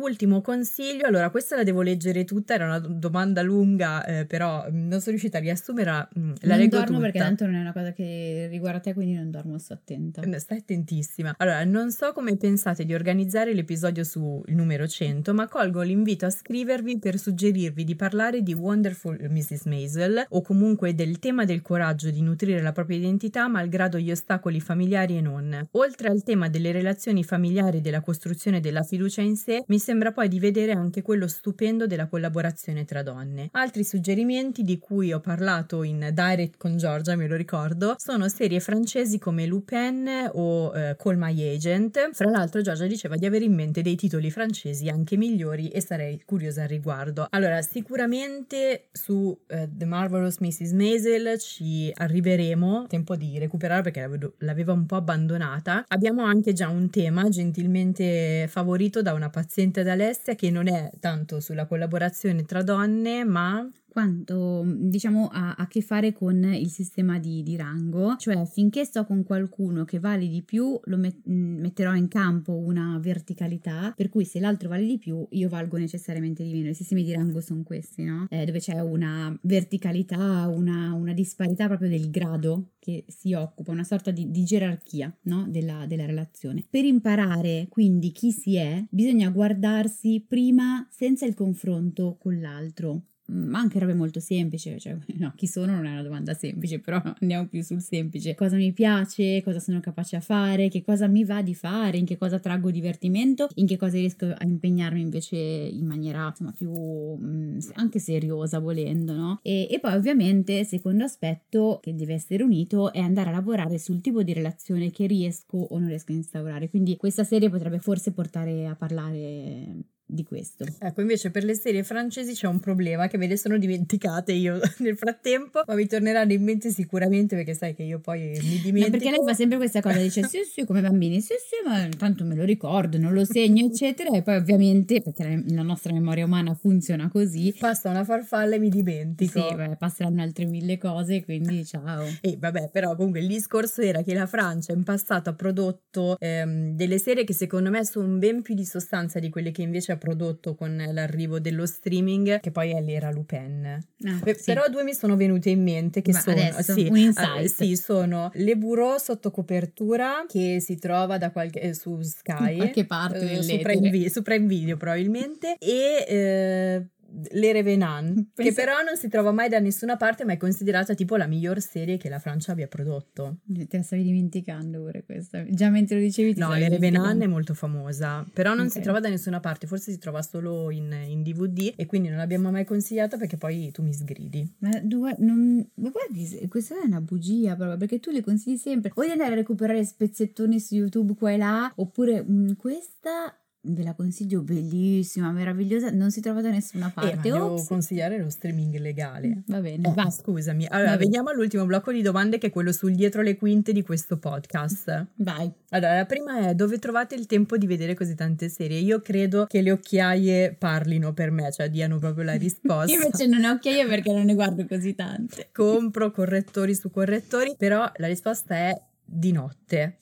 C: Ultimo consiglio, allora questa la devo leggere tutta, era una domanda lunga, eh, però mm, non sono riuscita a riassumerla, mm, la
B: non
C: leggo
B: dormo
C: tutta.
B: perché tanto non è una cosa che riguarda te, quindi non dormo, sto attenta.
C: Stai attentissima. Allora, non so come pensate di organizzare l'episodio sul numero 100, ma colgo l'invito a scrivervi per suggerirvi di parlare di Wonderful Mrs. Maisel o comunque del tema del coraggio di nutrire la propria identità malgrado gli ostacoli familiari e non. Oltre al tema delle relazioni familiari e della costruzione della fiducia in sé, mi sembra poi di vedere anche quello stupendo della collaborazione tra donne. Altri suggerimenti di cui ho parlato in direct con Giorgia, me lo ricordo, sono serie francesi come Lupin o eh, Call My Agent. Fra l'altro Giorgia diceva di avere in mente dei titoli francesi anche migliori e sarei curiosa al riguardo. Allora, sicuramente su eh, The Marvelous Mrs. Maisel ci arriveremo, tempo di recuperare perché l'avevo, un po' abbandonata. Abbiamo anche già un tema gentilmente favorito da una paziente d'Alessia che non è tanto sulla collaborazione tra donne, ma
B: quanto diciamo ha a che fare con il sistema di, di rango, cioè finché sto con qualcuno che vale di più lo met- metterò in campo una verticalità, per cui se l'altro vale di più io valgo necessariamente di meno. I sistemi di rango sono questi, no? Eh, dove c'è una verticalità, una, una, disparità proprio del grado che si occupa, una sorta di, di gerarchia no? della, della relazione. Per imparare quindi chi si è, bisogna guardarsi prima senza il confronto con l'altro ma anche robe molto semplici, cioè, no, chi sono non è una domanda semplice, però andiamo più sul semplice. Cosa mi piace, cosa sono capace a fare, che cosa mi va di fare, in che cosa traggo divertimento, in che cosa riesco a impegnarmi invece in maniera insomma più mh, anche seriosa volendo, no? E, e poi ovviamente, secondo aspetto che deve essere unito è andare a lavorare sul tipo di relazione che riesco o non riesco a instaurare. Quindi questa serie potrebbe forse portare a parlare di questo.
C: Ecco, invece per le serie francesi c'è un problema che me le sono dimenticate io nel frattempo, ma mi torneranno in mente sicuramente perché sai che io poi mi dimentico. Ma
B: perché lei fa sempre questa cosa, dice sì sì come bambini, sì sì ma tanto me lo ricordo, non lo segno eccetera e poi ovviamente perché la nostra memoria umana funziona così.
C: Passa una farfalla e mi dimentico.
B: Sì, beh, passeranno altre mille cose quindi ciao.
C: E vabbè però comunque il discorso era che la Francia in passato ha prodotto ehm, delle serie che secondo me sono ben più di sostanza di quelle che invece ha prodotto con l'arrivo dello streaming, che poi è l'era Lupin. Ah, sì. Però due mi sono venute in mente che
B: Ma
C: sono
B: adesso,
C: sì,
B: un insight.
C: eh, sì, sono Le Bureau sotto copertura che si trova da qualche, eh, su Sky,
B: da qualche parte
C: eh, su, Prime, su Prime Video probabilmente e eh, le Revenant, che però non si trova mai da nessuna parte, ma è considerata tipo la miglior serie che la Francia abbia prodotto.
B: Te la stavi dimenticando pure questa. Già mentre lo dicevi ti
C: No, Le Revenant è molto famosa, però non okay. si trova da nessuna parte, forse si trova solo in, in, DVD e quindi non l'abbiamo mai consigliata perché poi tu mi sgridi.
B: Ma, tu, non, ma guardi, questa è una bugia proprio, perché tu le consigli sempre. Vuoi andare a recuperare spezzettoni su YouTube qua e là, oppure mh, questa ve la consiglio bellissima, meravigliosa, non si trova da nessuna parte.
C: Eh, devo Ops. consigliare lo streaming legale.
B: Mm, va bene,
C: eh,
B: va.
C: Scusami. Allora, va veniamo all'ultimo blocco di domande che è quello sul dietro le quinte di questo podcast.
B: Vai.
C: Allora, la prima è dove trovate il tempo di vedere così tante serie? Io credo che le occhiaie parlino per me, cioè diano proprio la risposta.
B: Io invece non ho occhiaie perché non ne guardo così tante.
C: Compro correttori su correttori, però la risposta è di notte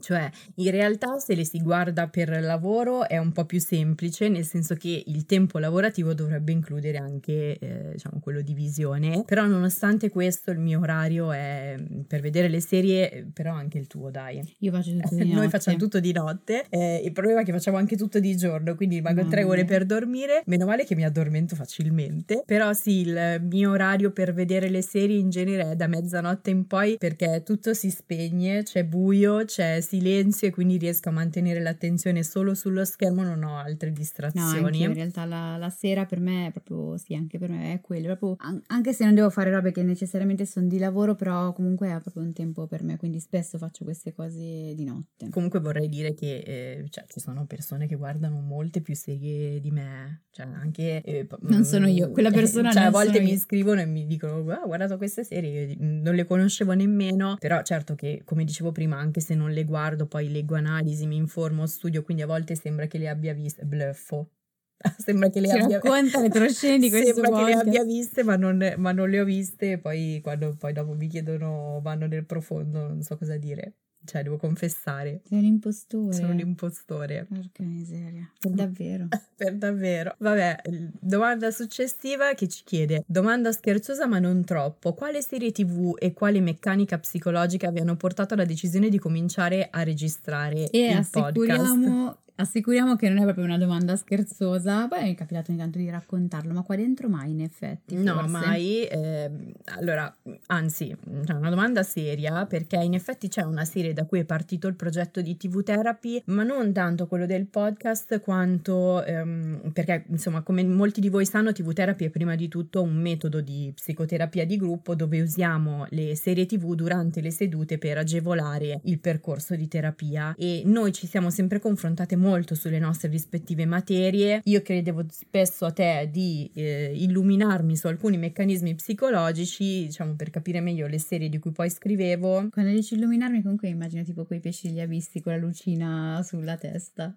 C: cioè, in realtà se le si guarda per lavoro è un po' più semplice, nel senso che il tempo lavorativo dovrebbe includere anche, eh, diciamo, quello di visione. Però nonostante questo il mio orario è per vedere le serie, però anche il tuo, dai.
B: Io faccio tutto di notte.
C: Noi facciamo tutto di notte. Eh, il problema è che facciamo anche tutto di giorno, quindi rimango tre ore per dormire. Meno male che mi addormento facilmente. Però sì, il mio orario per vedere le serie in genere è da mezzanotte in poi perché tutto si spegne, c'è buio, c'è silenzio e quindi riesco a mantenere l'attenzione solo sullo schermo, non ho altre distrazioni.
B: No, in realtà la, la, sera per me è proprio, sì, anche per me è quello, proprio, anche se non devo fare robe che necessariamente sono di lavoro, però comunque è proprio un tempo per me, quindi spesso faccio queste cose di notte.
C: Comunque vorrei dire che eh, cioè, ci sono persone che guardano molte più serie di me, cioè anche... Eh,
B: non sono io, quella persona
C: cioè,
B: a
C: volte mi
B: io.
C: scrivono e mi dicono, ah, ho guardato queste serie, non le conoscevo nemmeno, però certo che, come dicevo prima, anche se non le guardo, guardo, poi leggo analisi, mi informo, studio, quindi a volte sembra che le abbia viste, bluffo. sembra che le
B: Ci
C: abbia
B: racconta retroscene di questo
C: Sembra
B: podcast.
C: che le abbia viste, ma non, ma non le ho viste. Poi quando poi dopo mi chiedono, vanno nel profondo, non so cosa dire. Cioè, devo confessare.
B: Sei un impostore.
C: Sono un impostore.
B: Porca miseria. Per davvero.
C: per davvero. Vabbè, domanda successiva che ci chiede: domanda scherzosa ma non troppo. Quale serie TV e quale meccanica psicologica vi hanno portato alla decisione di cominciare a registrare
B: E
C: il podcast?
B: assicuriamo che non è proprio una domanda scherzosa. Poi mi è capitato ogni tanto di raccontarlo, ma qua dentro mai in effetti.
C: No,
B: forse.
C: mai. ehm, allora, anzi, c'è una domanda seria perché in effetti c'è una serie da cui è partito il progetto di TV Therapy, ma non tanto quello del podcast quanto ehm, perché, insomma, come molti di voi sanno, TV Therapy è prima di tutto un metodo di psicoterapia di gruppo dove usiamo le serie TV durante le sedute per agevolare il percorso di terapia e noi ci siamo sempre confrontate molto sulle nostre rispettive materie. Io credevo spesso a te di eh, illuminarmi su alcuni meccanismi psicologici, diciamo per capire meglio le serie di cui poi scrivevo.
B: Quando dici illuminarmi, comunque immagino tipo quei pesci li ha visti con la lucina sulla testa.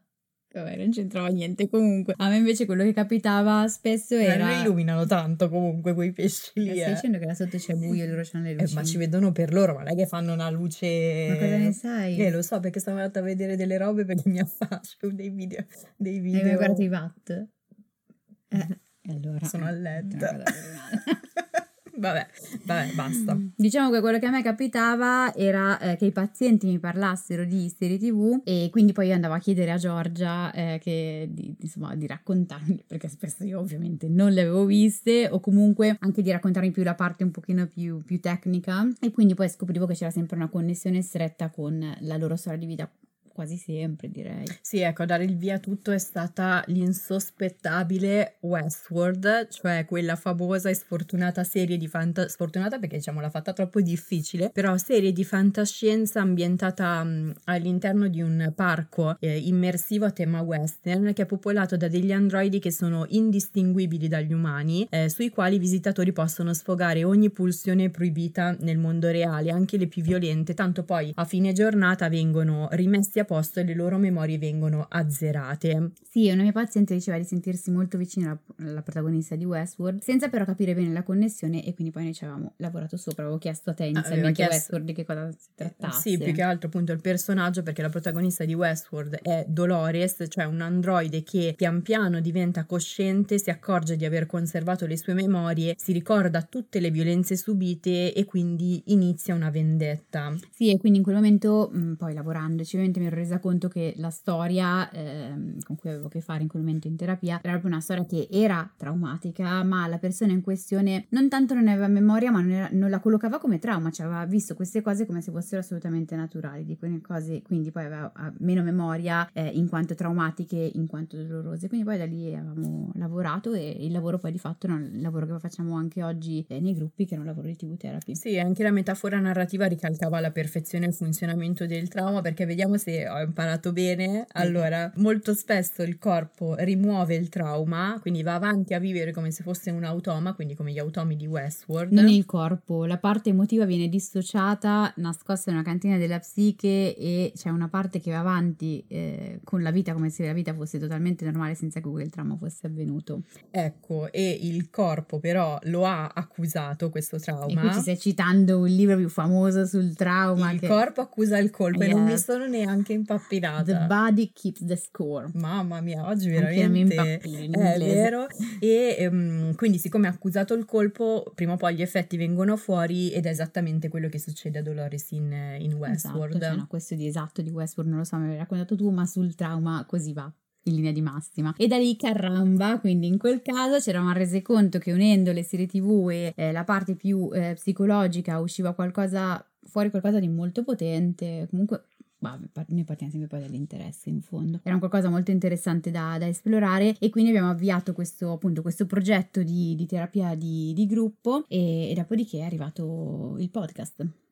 B: Vabbè, non c'entrava niente comunque. A me invece quello che capitava spesso
C: Eh,
B: era...
C: Non illuminano tanto comunque quei pesci
B: Eh,
C: lì.
B: Stai
C: eh.
B: dicendo che là sotto c'è buio e loro hanno le
C: Eh,
B: luci.
C: ma ci vedono per loro, ma non è che fanno una luce.
B: Ma cosa ne sai?
C: Eh, lo so perché sono andata a vedere delle robe perché mi affascio dei video. Dei
B: Hai
C: video.
B: mai guardato i VAT? Eh, allora...
C: Sono a
B: eh,
C: letto. vabbè, vabbè, basta.
B: Diciamo che quello che a me capitava era eh, che i pazienti mi parlassero di serie tv e quindi poi io andavo a chiedere a Giorgia eh, che, di, insomma, di raccontarmi, perché spesso io ovviamente non le avevo viste o comunque anche di raccontarmi più la parte un pochino più, più tecnica e quindi poi scoprivo che c'era sempre una connessione stretta con la loro storia di vita quasi sempre direi.
C: Sì, ecco, a dare il via a tutto è stata l'insospettabile Westworld, cioè quella famosa e sfortunata serie di fantascienza, sfortunata perché diciamo l'ha fatta troppo difficile, però serie di fantascienza ambientata mh, all'interno di un parco eh, immersivo a tema western che è popolato da degli androidi che sono indistinguibili dagli umani, eh, sui quali i visitatori possono sfogare ogni pulsione proibita nel mondo reale, anche le più violente, tanto poi a fine giornata vengono rimessi a posto e le loro memorie vengono azzerate.
B: Sì, una mia paziente diceva di sentirsi molto vicina alla, alla protagonista di Westworld, senza però capire bene la connessione e quindi poi noi ci avevamo lavorato sopra, avevo chiesto a te inizialmente
C: chiesto-
B: Westworld di che cosa si trattasse.
C: Sì, più che altro appunto il personaggio, perché la protagonista di Westworld è Dolores, cioè un androide che pian piano diventa cosciente, si accorge di aver conservato le sue memorie, si ricorda tutte le violenze subite e quindi inizia una vendetta.
B: Sì, e quindi in quel momento, mh, poi lavorandoci, ovviamente mi ero resa conto che la storia ehm, con cui avevo a che fare in quel momento in terapia era proprio una storia che era traumatica, ma la persona in questione non tanto non aveva memoria, ma non, era- non la collocava come trauma, cioè aveva visto queste cose come se fossero assolutamente naturali, di quelle cose, quindi poi aveva meno memoria eh, in quanto traumatiche, in quanto dolorose. Quindi poi da lì avevamo lavorato e il lavoro poi di fatto era il lavoro che facciamo anche oggi eh, nei gruppi, che è un lavoro di TV therapy.
C: Sì, anche la metafora narrativa ricalcava alla perfezione il funzionamento del trauma, perché vediamo se ho imparato bene. Allora, molto spesso il corpo rimuove il trauma, quindi va avanti a vivere come se fosse un automa, quindi come gli automi di Westworld.
B: Non il corpo, la parte emotiva viene dissociata, nascosta in una cantina della psiche e c'è una parte che va avanti eh, con la vita come se la vita fosse totalmente normale senza che quel trauma fosse avvenuto.
C: Ecco, e il corpo però lo ha accusato questo
B: E qui
C: trauma.
B: ci stai citando un libro più famoso sul trauma
C: Il
B: che
C: corpo accusa il colpo e non mi
B: Yes.
C: sono neanche
B: The
C: impappinata.
B: body keeps the score.
C: Mamma mia, oggi
B: Anche
C: veramente
B: in
C: è vero. E ehm, quindi, siccome ha accusato il colpo, prima o poi gli effetti vengono fuori ed è esattamente quello che succede a Dolores in, in Westworld.
B: Esatto, cioè, no, questo di esatto di Westworld non lo so, me l'hai raccontato tu, ma sul trauma così va in linea di massima. E da lì caramba, quindi in quel caso ci eravamo resi conto che unendo le serie tv e eh, la parte più eh, psicologica usciva qualcosa fuori qualcosa di molto potente, comunque Par- noi partiamo sempre poi dall'interesse in fondo. Era un qualcosa molto interessante da, da esplorare e quindi abbiamo avviato questo, appunto, questo progetto di, di terapia di, di gruppo e, e dopodiché è arrivato il podcast.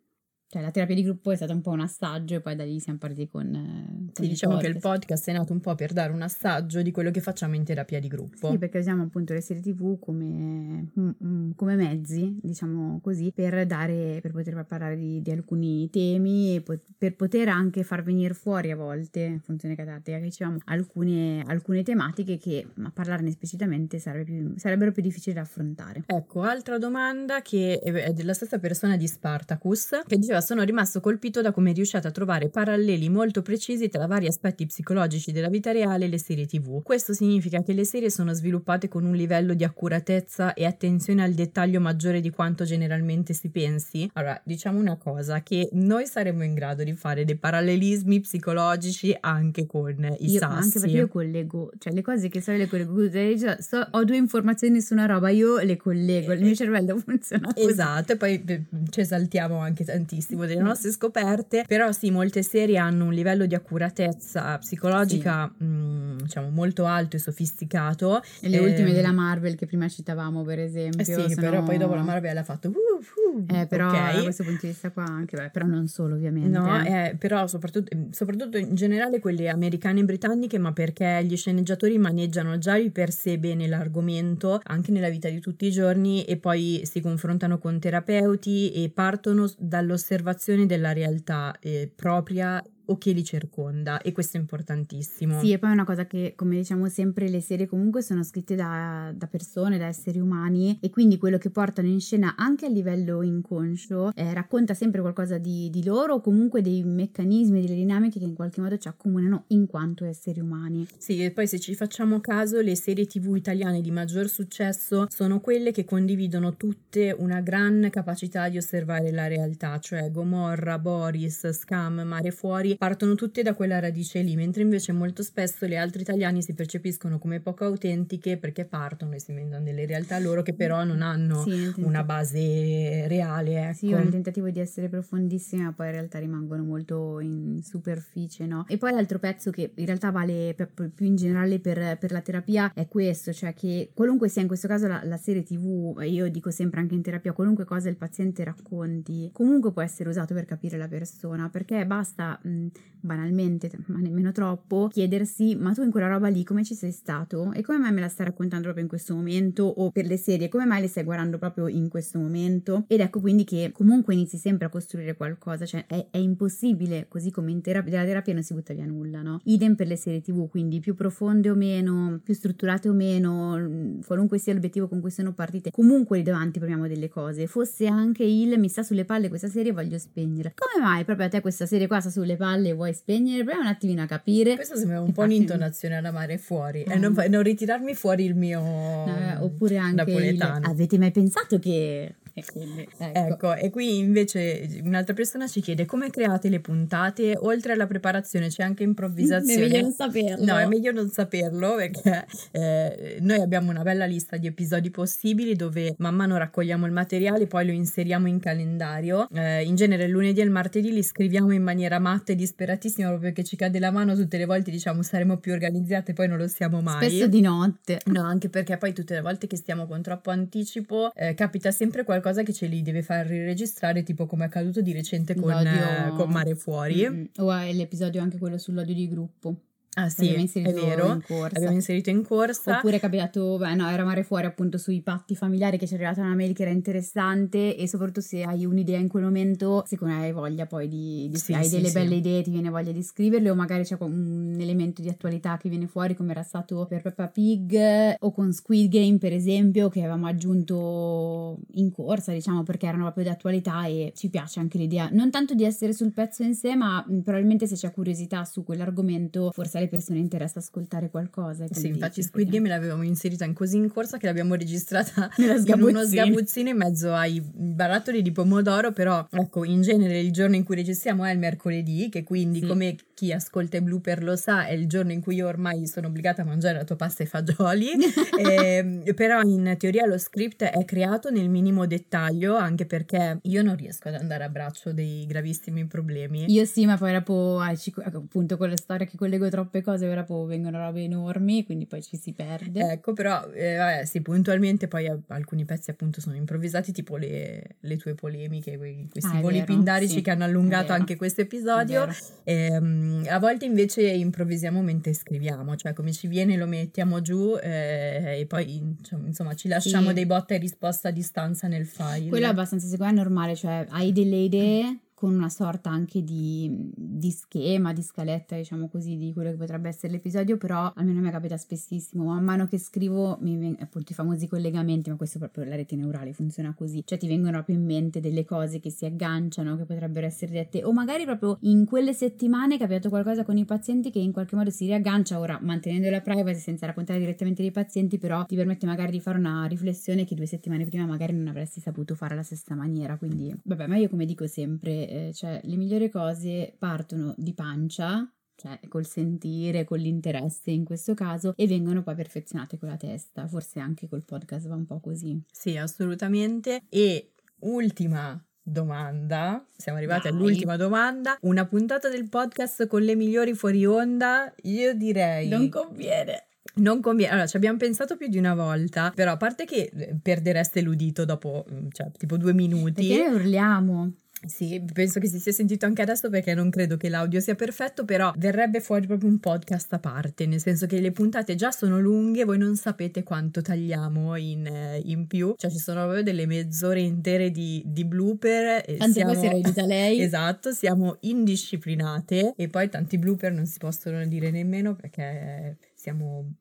B: Cioè la terapia di gruppo è stata un po' un assaggio e poi da lì siamo partiti con... con
C: sì, diciamo podcast. che il podcast è nato un po' per dare un assaggio di quello che facciamo in terapia di gruppo.
B: Sì, perché usiamo appunto le serie tv come, mm, mm, come mezzi, diciamo così, per dare, per poter parlare di, di alcuni temi e po- per poter anche far venire fuori a volte, funzione catattica, che dicevamo, alcune, alcune tematiche che a parlarne esplicitamente sarebbe più, sarebbero più difficili da affrontare.
C: Ecco, altra domanda che è della stessa persona di Spartacus, che diceva sono rimasto colpito da come riuscite a trovare paralleli molto precisi tra vari aspetti psicologici della vita reale e le serie tv. Questo significa che le serie sono sviluppate con un livello di accuratezza e attenzione al dettaglio maggiore di quanto generalmente si pensi? Allora, diciamo una cosa, che noi saremmo in grado di fare dei parallelismi psicologici anche con i
B: io,
C: sassi.
B: Anche perché io collego, cioè le cose che so le collego, so, ho due informazioni su una roba, io le collego, il mio cervello funziona così.
C: Esatto, e poi eh, ci esaltiamo anche tantissimo tantissimo delle nostre scoperte, però sì, molte serie hanno un livello di accuratezza psicologica sì. mh, mm, diciamo molto alto e sofisticato.
B: E le eh, ultime della Marvel che prima citavamo per esempio. Eh
C: sì, sono... però poi dopo la Marvel ha fatto... Uh,
B: uh, eh, però okay. da questo punto di vista qua anche, beh, però non solo ovviamente.
C: No, eh, però soprattutto, soprattutto in generale quelle americane e britanniche, ma perché gli sceneggiatori maneggiano già di per sé bene l'argomento, anche nella vita di tutti i giorni, e poi si confrontano con terapeuti e partono dall'osservazione osservazione della realtà eh, propria o che li circonda e questo è importantissimo.
B: Sì, e poi è una cosa che, come diciamo sempre, le serie comunque sono scritte da, da persone, da esseri umani e quindi quello che portano in scena anche a livello inconscio eh, racconta sempre qualcosa di, di, loro o comunque dei meccanismi, delle dinamiche che in qualche modo ci accomunano in quanto esseri umani.
C: Sì, e poi se ci facciamo caso, le serie tv italiane di maggior successo sono quelle che condividono tutte una gran capacità di osservare la realtà, cioè Gomorra, Boris, Scam, Mare Fuori partono tutte da quella radice lì, mentre invece molto spesso le altre italiane si percepiscono come poco autentiche perché partono e si inventano delle realtà loro che però non hanno sì, una base reale. Ecco.
B: Sì, ho il tentativo di essere profondissime, ma poi in realtà rimangono molto in superficie, no? E poi l'altro pezzo che in realtà vale più in generale per, per, la terapia è questo, cioè che qualunque sia in questo caso la, la serie tv, io dico sempre anche in terapia, qualunque cosa il paziente racconti, comunque può essere usato per capire la persona, perché basta mh, banalmente, ma nemmeno troppo, chiedersi ma tu in quella roba lì come ci sei stato? E come mai me la stai raccontando proprio in questo momento? O per le serie come mai le stai guardando proprio in questo momento? Ed ecco quindi che comunque inizi sempre a costruire qualcosa, cioè è, è impossibile così come in terapia, della terapia non si butta via nulla, no? Idem per le serie tv, quindi più profonde o meno, più strutturate o meno, qualunque sia l'obiettivo con cui sono partite, comunque lì davanti proviamo delle cose, fosse anche il mi sta sulle palle questa serie voglio spegnere, come mai proprio a te questa serie qua sta sulle palle palle vuoi spegnere, proviamo un attimino a capire.
C: Questo sembra un po' un'intonazione alla mare fuori, e non, non, ritirarmi fuori il mio
B: no, oppure anche
C: napoletano.
B: Il, avete mai pensato che e quindi,
C: ecco. ecco. e qui invece un'altra persona ci chiede come create le puntate, oltre alla preparazione c'è anche improvvisazione.
B: È meglio non saperlo.
C: No, è meglio non saperlo perché eh, noi abbiamo una bella lista di episodi possibili dove man mano raccogliamo il materiale, poi lo inseriamo in calendario. Eh, in genere il lunedì e il martedì li scriviamo in maniera matta e disperatissima proprio perché ci cade la mano tutte le volte diciamo saremo più organizzate, poi non lo siamo mai.
B: Spesso di notte.
C: No, anche perché poi tutte le volte che stiamo con troppo anticipo eh, capita sempre qualcosa qualcosa che ce li deve far riregistrare, tipo come è accaduto di recente con, eh, con Mare Fuori.
B: Mm-hmm. O è l'episodio anche quello sull'odio di gruppo.
C: Ah sì, è vero, abbiamo inserito in corsa.
B: Oppure è capitato, beh no, era mare fuori appunto sui patti familiari che ci è arrivata una mail che era interessante e soprattutto se hai un'idea in quel momento, secondo me hai voglia poi di, di sì, hai sì, delle sì. belle idee, ti viene voglia di scriverle o magari c'è un elemento di attualità che viene fuori come era stato per Peppa Pig o con Squid Game per esempio che avevamo aggiunto in corsa diciamo perché erano proprio di attualità e ci piace anche l'idea, non tanto di essere sul pezzo in sé ma probabilmente se c'è curiosità su quell'argomento forse alle persone interessa ascoltare qualcosa.
C: Sì, infatti Squid Game l'avevamo inserita in così in corsa che l'abbiamo registrata in uno sgabuzzino in mezzo ai barattoli di pomodoro, però ecco, in genere il giorno in cui registriamo è il mercoledì, che quindi sì. come chi ascolta i blooper lo sa, è il giorno in cui io ormai sono obbligata a mangiare la tua pasta e fagioli, eh, però in teoria lo script è creato nel minimo dettaglio, anche perché io non riesco ad andare a braccio dei gravissimi problemi.
B: Io sì, ma poi dopo, appunto, con le storie che collego troppe cose, ora poi vengono robe enormi, quindi poi ci si perde.
C: Ecco, però, eh, vabbè, sì, puntualmente poi alcuni pezzi appunto sono improvvisati, tipo le, le tue polemiche, questi ah, voli vero, pindarici sì, che hanno allungato anche questo episodio. E, a volte invece improvvisiamo mentre scriviamo, cioè come ci viene lo mettiamo giù eh, e poi insomma ci lasciamo sì. dei botta e risposta a distanza nel file.
B: Quello è abbastanza secondo me normale, cioè hai delle idee con una sorta anche di, di, schema, di scaletta, diciamo così, di quello che potrebbe essere l'episodio, però almeno a me capita spessissimo, man mano che scrivo mi appunto i famosi collegamenti, ma questo proprio la rete neurale funziona così, cioè ti vengono proprio in mente delle cose che si agganciano, che potrebbero essere dette, o magari proprio in quelle settimane è capitato qualcosa con i pazienti che in qualche modo si riaggancia, ora mantenendo la privacy senza raccontare direttamente dei pazienti, però ti permette magari di fare una riflessione che due settimane prima magari non avresti saputo fare alla stessa maniera, quindi vabbè, ma io come dico sempre eh, cioè le migliori cose partono di pancia, cioè col sentire, con l'interesse in questo caso, e vengono poi perfezionate con la testa. Forse anche col podcast va un po' così.
C: Sì, assolutamente. E ultima domanda, siamo arrivati Dai. all'ultima domanda, una puntata del podcast con le migliori fuori onda, io direi...
B: Non conviene.
C: Non conviene, allora ci abbiamo pensato più di una volta, però a parte che eh, perdereste l'udito dopo, mm, cioè, tipo due minuti.
B: Perché urliamo?
C: Sì, penso che si sia sentito anche adesso perché non credo che l'audio sia perfetto, però verrebbe fuori proprio un podcast a parte, nel senso che le puntate già sono lunghe, voi non sapete quanto tagliamo in, eh, in più, cioè ci sono proprio delle mezz'ore intere di, di blooper.
B: E Tante siamo, cose lei.
C: esatto, siamo indisciplinate e poi tanti blooper non si possono dire nemmeno perché siamo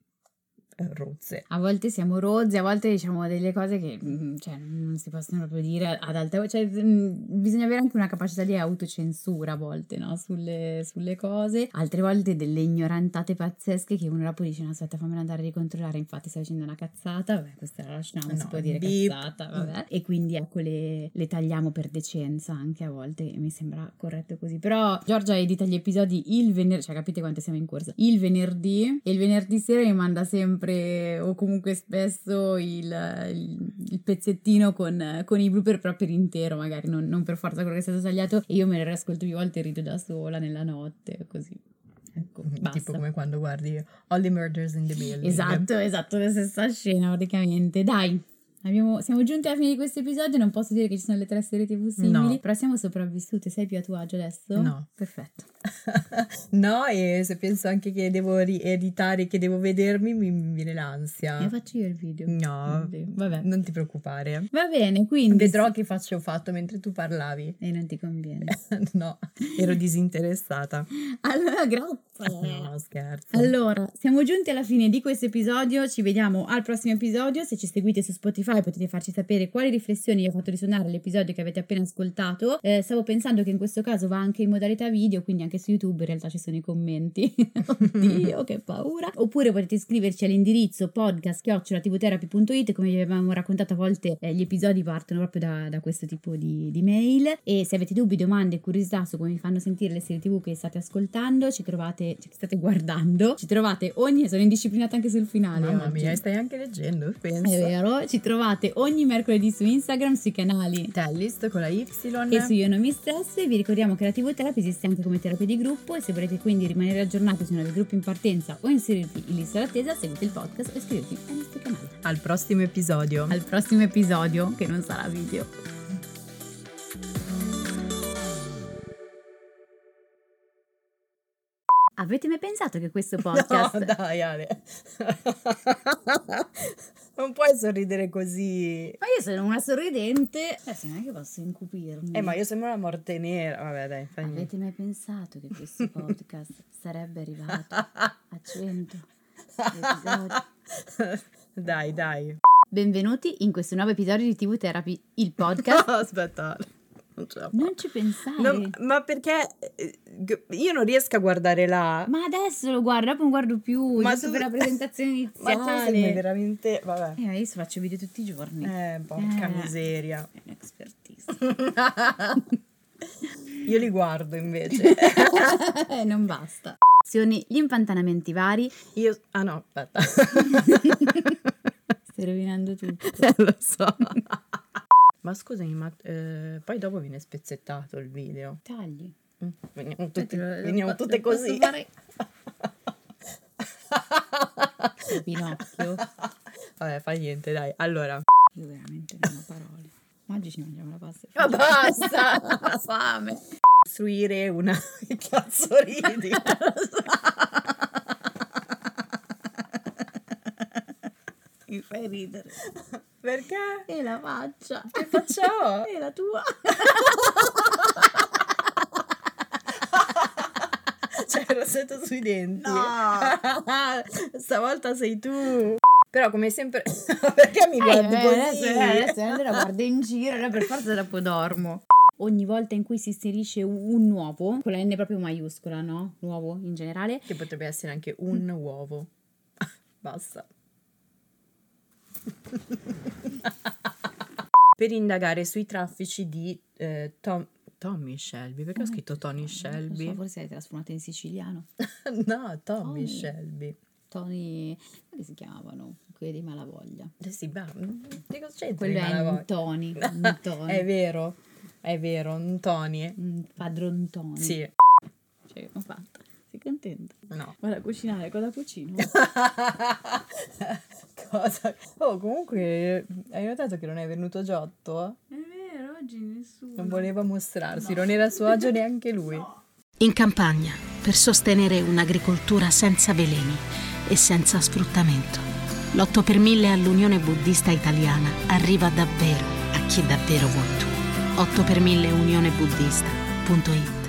C: rozze.
B: A volte siamo rozze, a volte diciamo delle cose che mm, cioè, non si possono proprio dire ad alta voce. Cioè, mm, bisogna avere anche una capacità di autocensura a volte, no? Sulle, sulle, cose. Altre volte delle ignorantate pazzesche che uno dopo dice: No, aspetta, fammela andare a ricontrollare. Infatti, stai facendo una cazzata. Vabbè, questa la lasciamo, no, si può dire beep. cazzata. Vabbè. E quindi ecco, le, le, tagliamo per decenza anche a volte. Mi sembra corretto così. Però Giorgia edita gli episodi il venerdì, cioè capite quante siamo in corsa? Il venerdì e il venerdì sera mi manda sempre sempre o comunque spesso il, il, il pezzettino con, con, i blooper però per intero, magari non, non, per forza quello che è stato tagliato, e io me ne riascolto più volte e rido da sola nella notte, così. Ecco, basta.
C: Tipo come quando guardi All the Murders in the Building.
B: Esatto, esatto, la stessa scena praticamente. Dai, Abbiamo, siamo giunti alla fine di questo episodio, non posso dire che ci sono le tre serie tv simili, no. però siamo sopravvissute, sei più a tuo agio adesso?
C: No.
B: Perfetto.
C: No, e se penso anche che devo rieditare, che devo vedermi, mi, viene l'ansia.
B: E faccio io il video.
C: No, vabbè. non ti preoccupare.
B: Va bene, quindi...
C: Vedrò che faccia ho fatto mentre tu parlavi.
B: E non ti conviene.
C: no, ero disinteressata.
B: allora, grazie.
C: No, scherzo.
B: Allora, siamo giunti alla fine di questo episodio, ci vediamo al prossimo episodio, se ci seguite su Spotify potete farci sapere quali riflessioni ha fatto risuonare l'episodio che avete appena ascoltato. Eh, stavo pensando che in questo caso va anche in modalità video, quindi anche su YouTube in realtà ci sono i commenti. Oddio, che paura. Oppure potete iscriverci all'indirizzo podcast.tvtherapy.it come vi avevamo raccontato a volte eh, gli episodi partono proprio da, da questo tipo di, di, mail e se avete dubbi, domande e curiosità su come vi fanno sentire le serie tv che state ascoltando ci trovate, ci state guardando ci trovate ogni, sono indisciplinata anche sul finale
C: mamma oggi. mia, stai anche leggendo, penso
B: è vero, ci trovate ogni mercoledì su Instagram sui canali
C: Tellist con la Y
B: e su Io non mi stress vi ricordiamo che la TV Therapy esiste anche come terapia di gruppo e se volete quindi rimanere aggiornati sui nuovi gruppi in partenza o inserirvi in lista d'attesa, seguite il podcast e iscrivetevi ai nostri canali.
C: Al prossimo episodio.
B: Al prossimo episodio, che non sarà video. Avete mai pensato che questo podcast...
C: No, dai Ale. non puoi sorridere così.
B: Ma io sono una sorridente. Eh sì, non è che posso incupirmi.
C: Eh, ma io sembro una morte nera. Vabbè, dai,
B: fai Avete mai pensato che questo podcast sarebbe arrivato a 100 episodi?
C: Dai, dai.
B: Benvenuti in questo nuovo episodio di TV Therapy, il podcast.
C: No, aspetta
B: non ce la Non ci pensare.
C: Non, ma perché eh, io non riesco a guardare là.
B: Ma adesso lo guardo, dopo non guardo più, ma giusto tu... per la presentazione iniziale.
C: Ma tu sei veramente, vabbè.
B: Eh, io faccio video tutti i giorni.
C: Eh, porca eh, miseria.
B: È un'expertise.
C: Io li guardo invece.
B: Eh, non basta. Gli impantanamenti vari.
C: Io... Ah no, aspetta.
B: Stai rovinando tutto.
C: Eh, lo so. Ma scusami, ma eh, poi dopo viene spezzettato il video.
B: Tagli.
C: Mm, Veniamo, tutti, veniamo tutte così.
B: Fare... Pinocchio.
C: Vabbè, fa niente, dai. Allora.
B: Io veramente non ho parole. Oggi ci mangiamo la pasta.
C: Ma basta! Fame. Costruire una... Che cazzo ridi?
B: Mi fai ridere.
C: Perché?
B: E la faccia.
C: Che faccio?
B: E la tua.
C: C'è il rossetto sui denti.
B: No.
C: Stavolta sei tu. Però come sempre... Perché mi guardi
B: eh,
C: così?
B: Adesso, adesso, adesso la guardo in giro, allora per forza dopo dormo. Ogni volta in cui si inserisce un nuovo, con la N proprio maiuscola, no? Nuovo in generale.
C: Che potrebbe essere anche un uovo. Basta. Per indagare sui traffici di eh, Tom, Tommy Shelby. Perché ho scritto Tony
B: Non so,
C: Shelby?
B: forse hai trasformato in siciliano.
C: no, Tommy
B: Tommy.
C: Shelby.
B: Tony, come si chiamavano? Quelli di Malavoglia.
C: Eh sì, ma che cosa c'entra
B: Quello è
C: Malavoglia?
B: un Tony. Un Tony.
C: È vero, è vero, un Tony.
B: un padron Tony.
C: Sì,
B: Cioè, ho fatto. Sei contento?
C: no.
B: Vado a cucinare, cosa cucino?
C: cosa? Oh, comunque, hai notato che non è venuto Giotto?
B: È vero, oggi nessuno.
C: Non voleva mostrarsi, non era a suo agio neanche lui.
A: In campagna, per sostenere un'agricoltura senza veleni e senza sfruttamento, l'8 per 1000 all'Unione Buddista Italiana arriva davvero a chi davvero vuoi tu. 8 per 1000 unionebuddista.it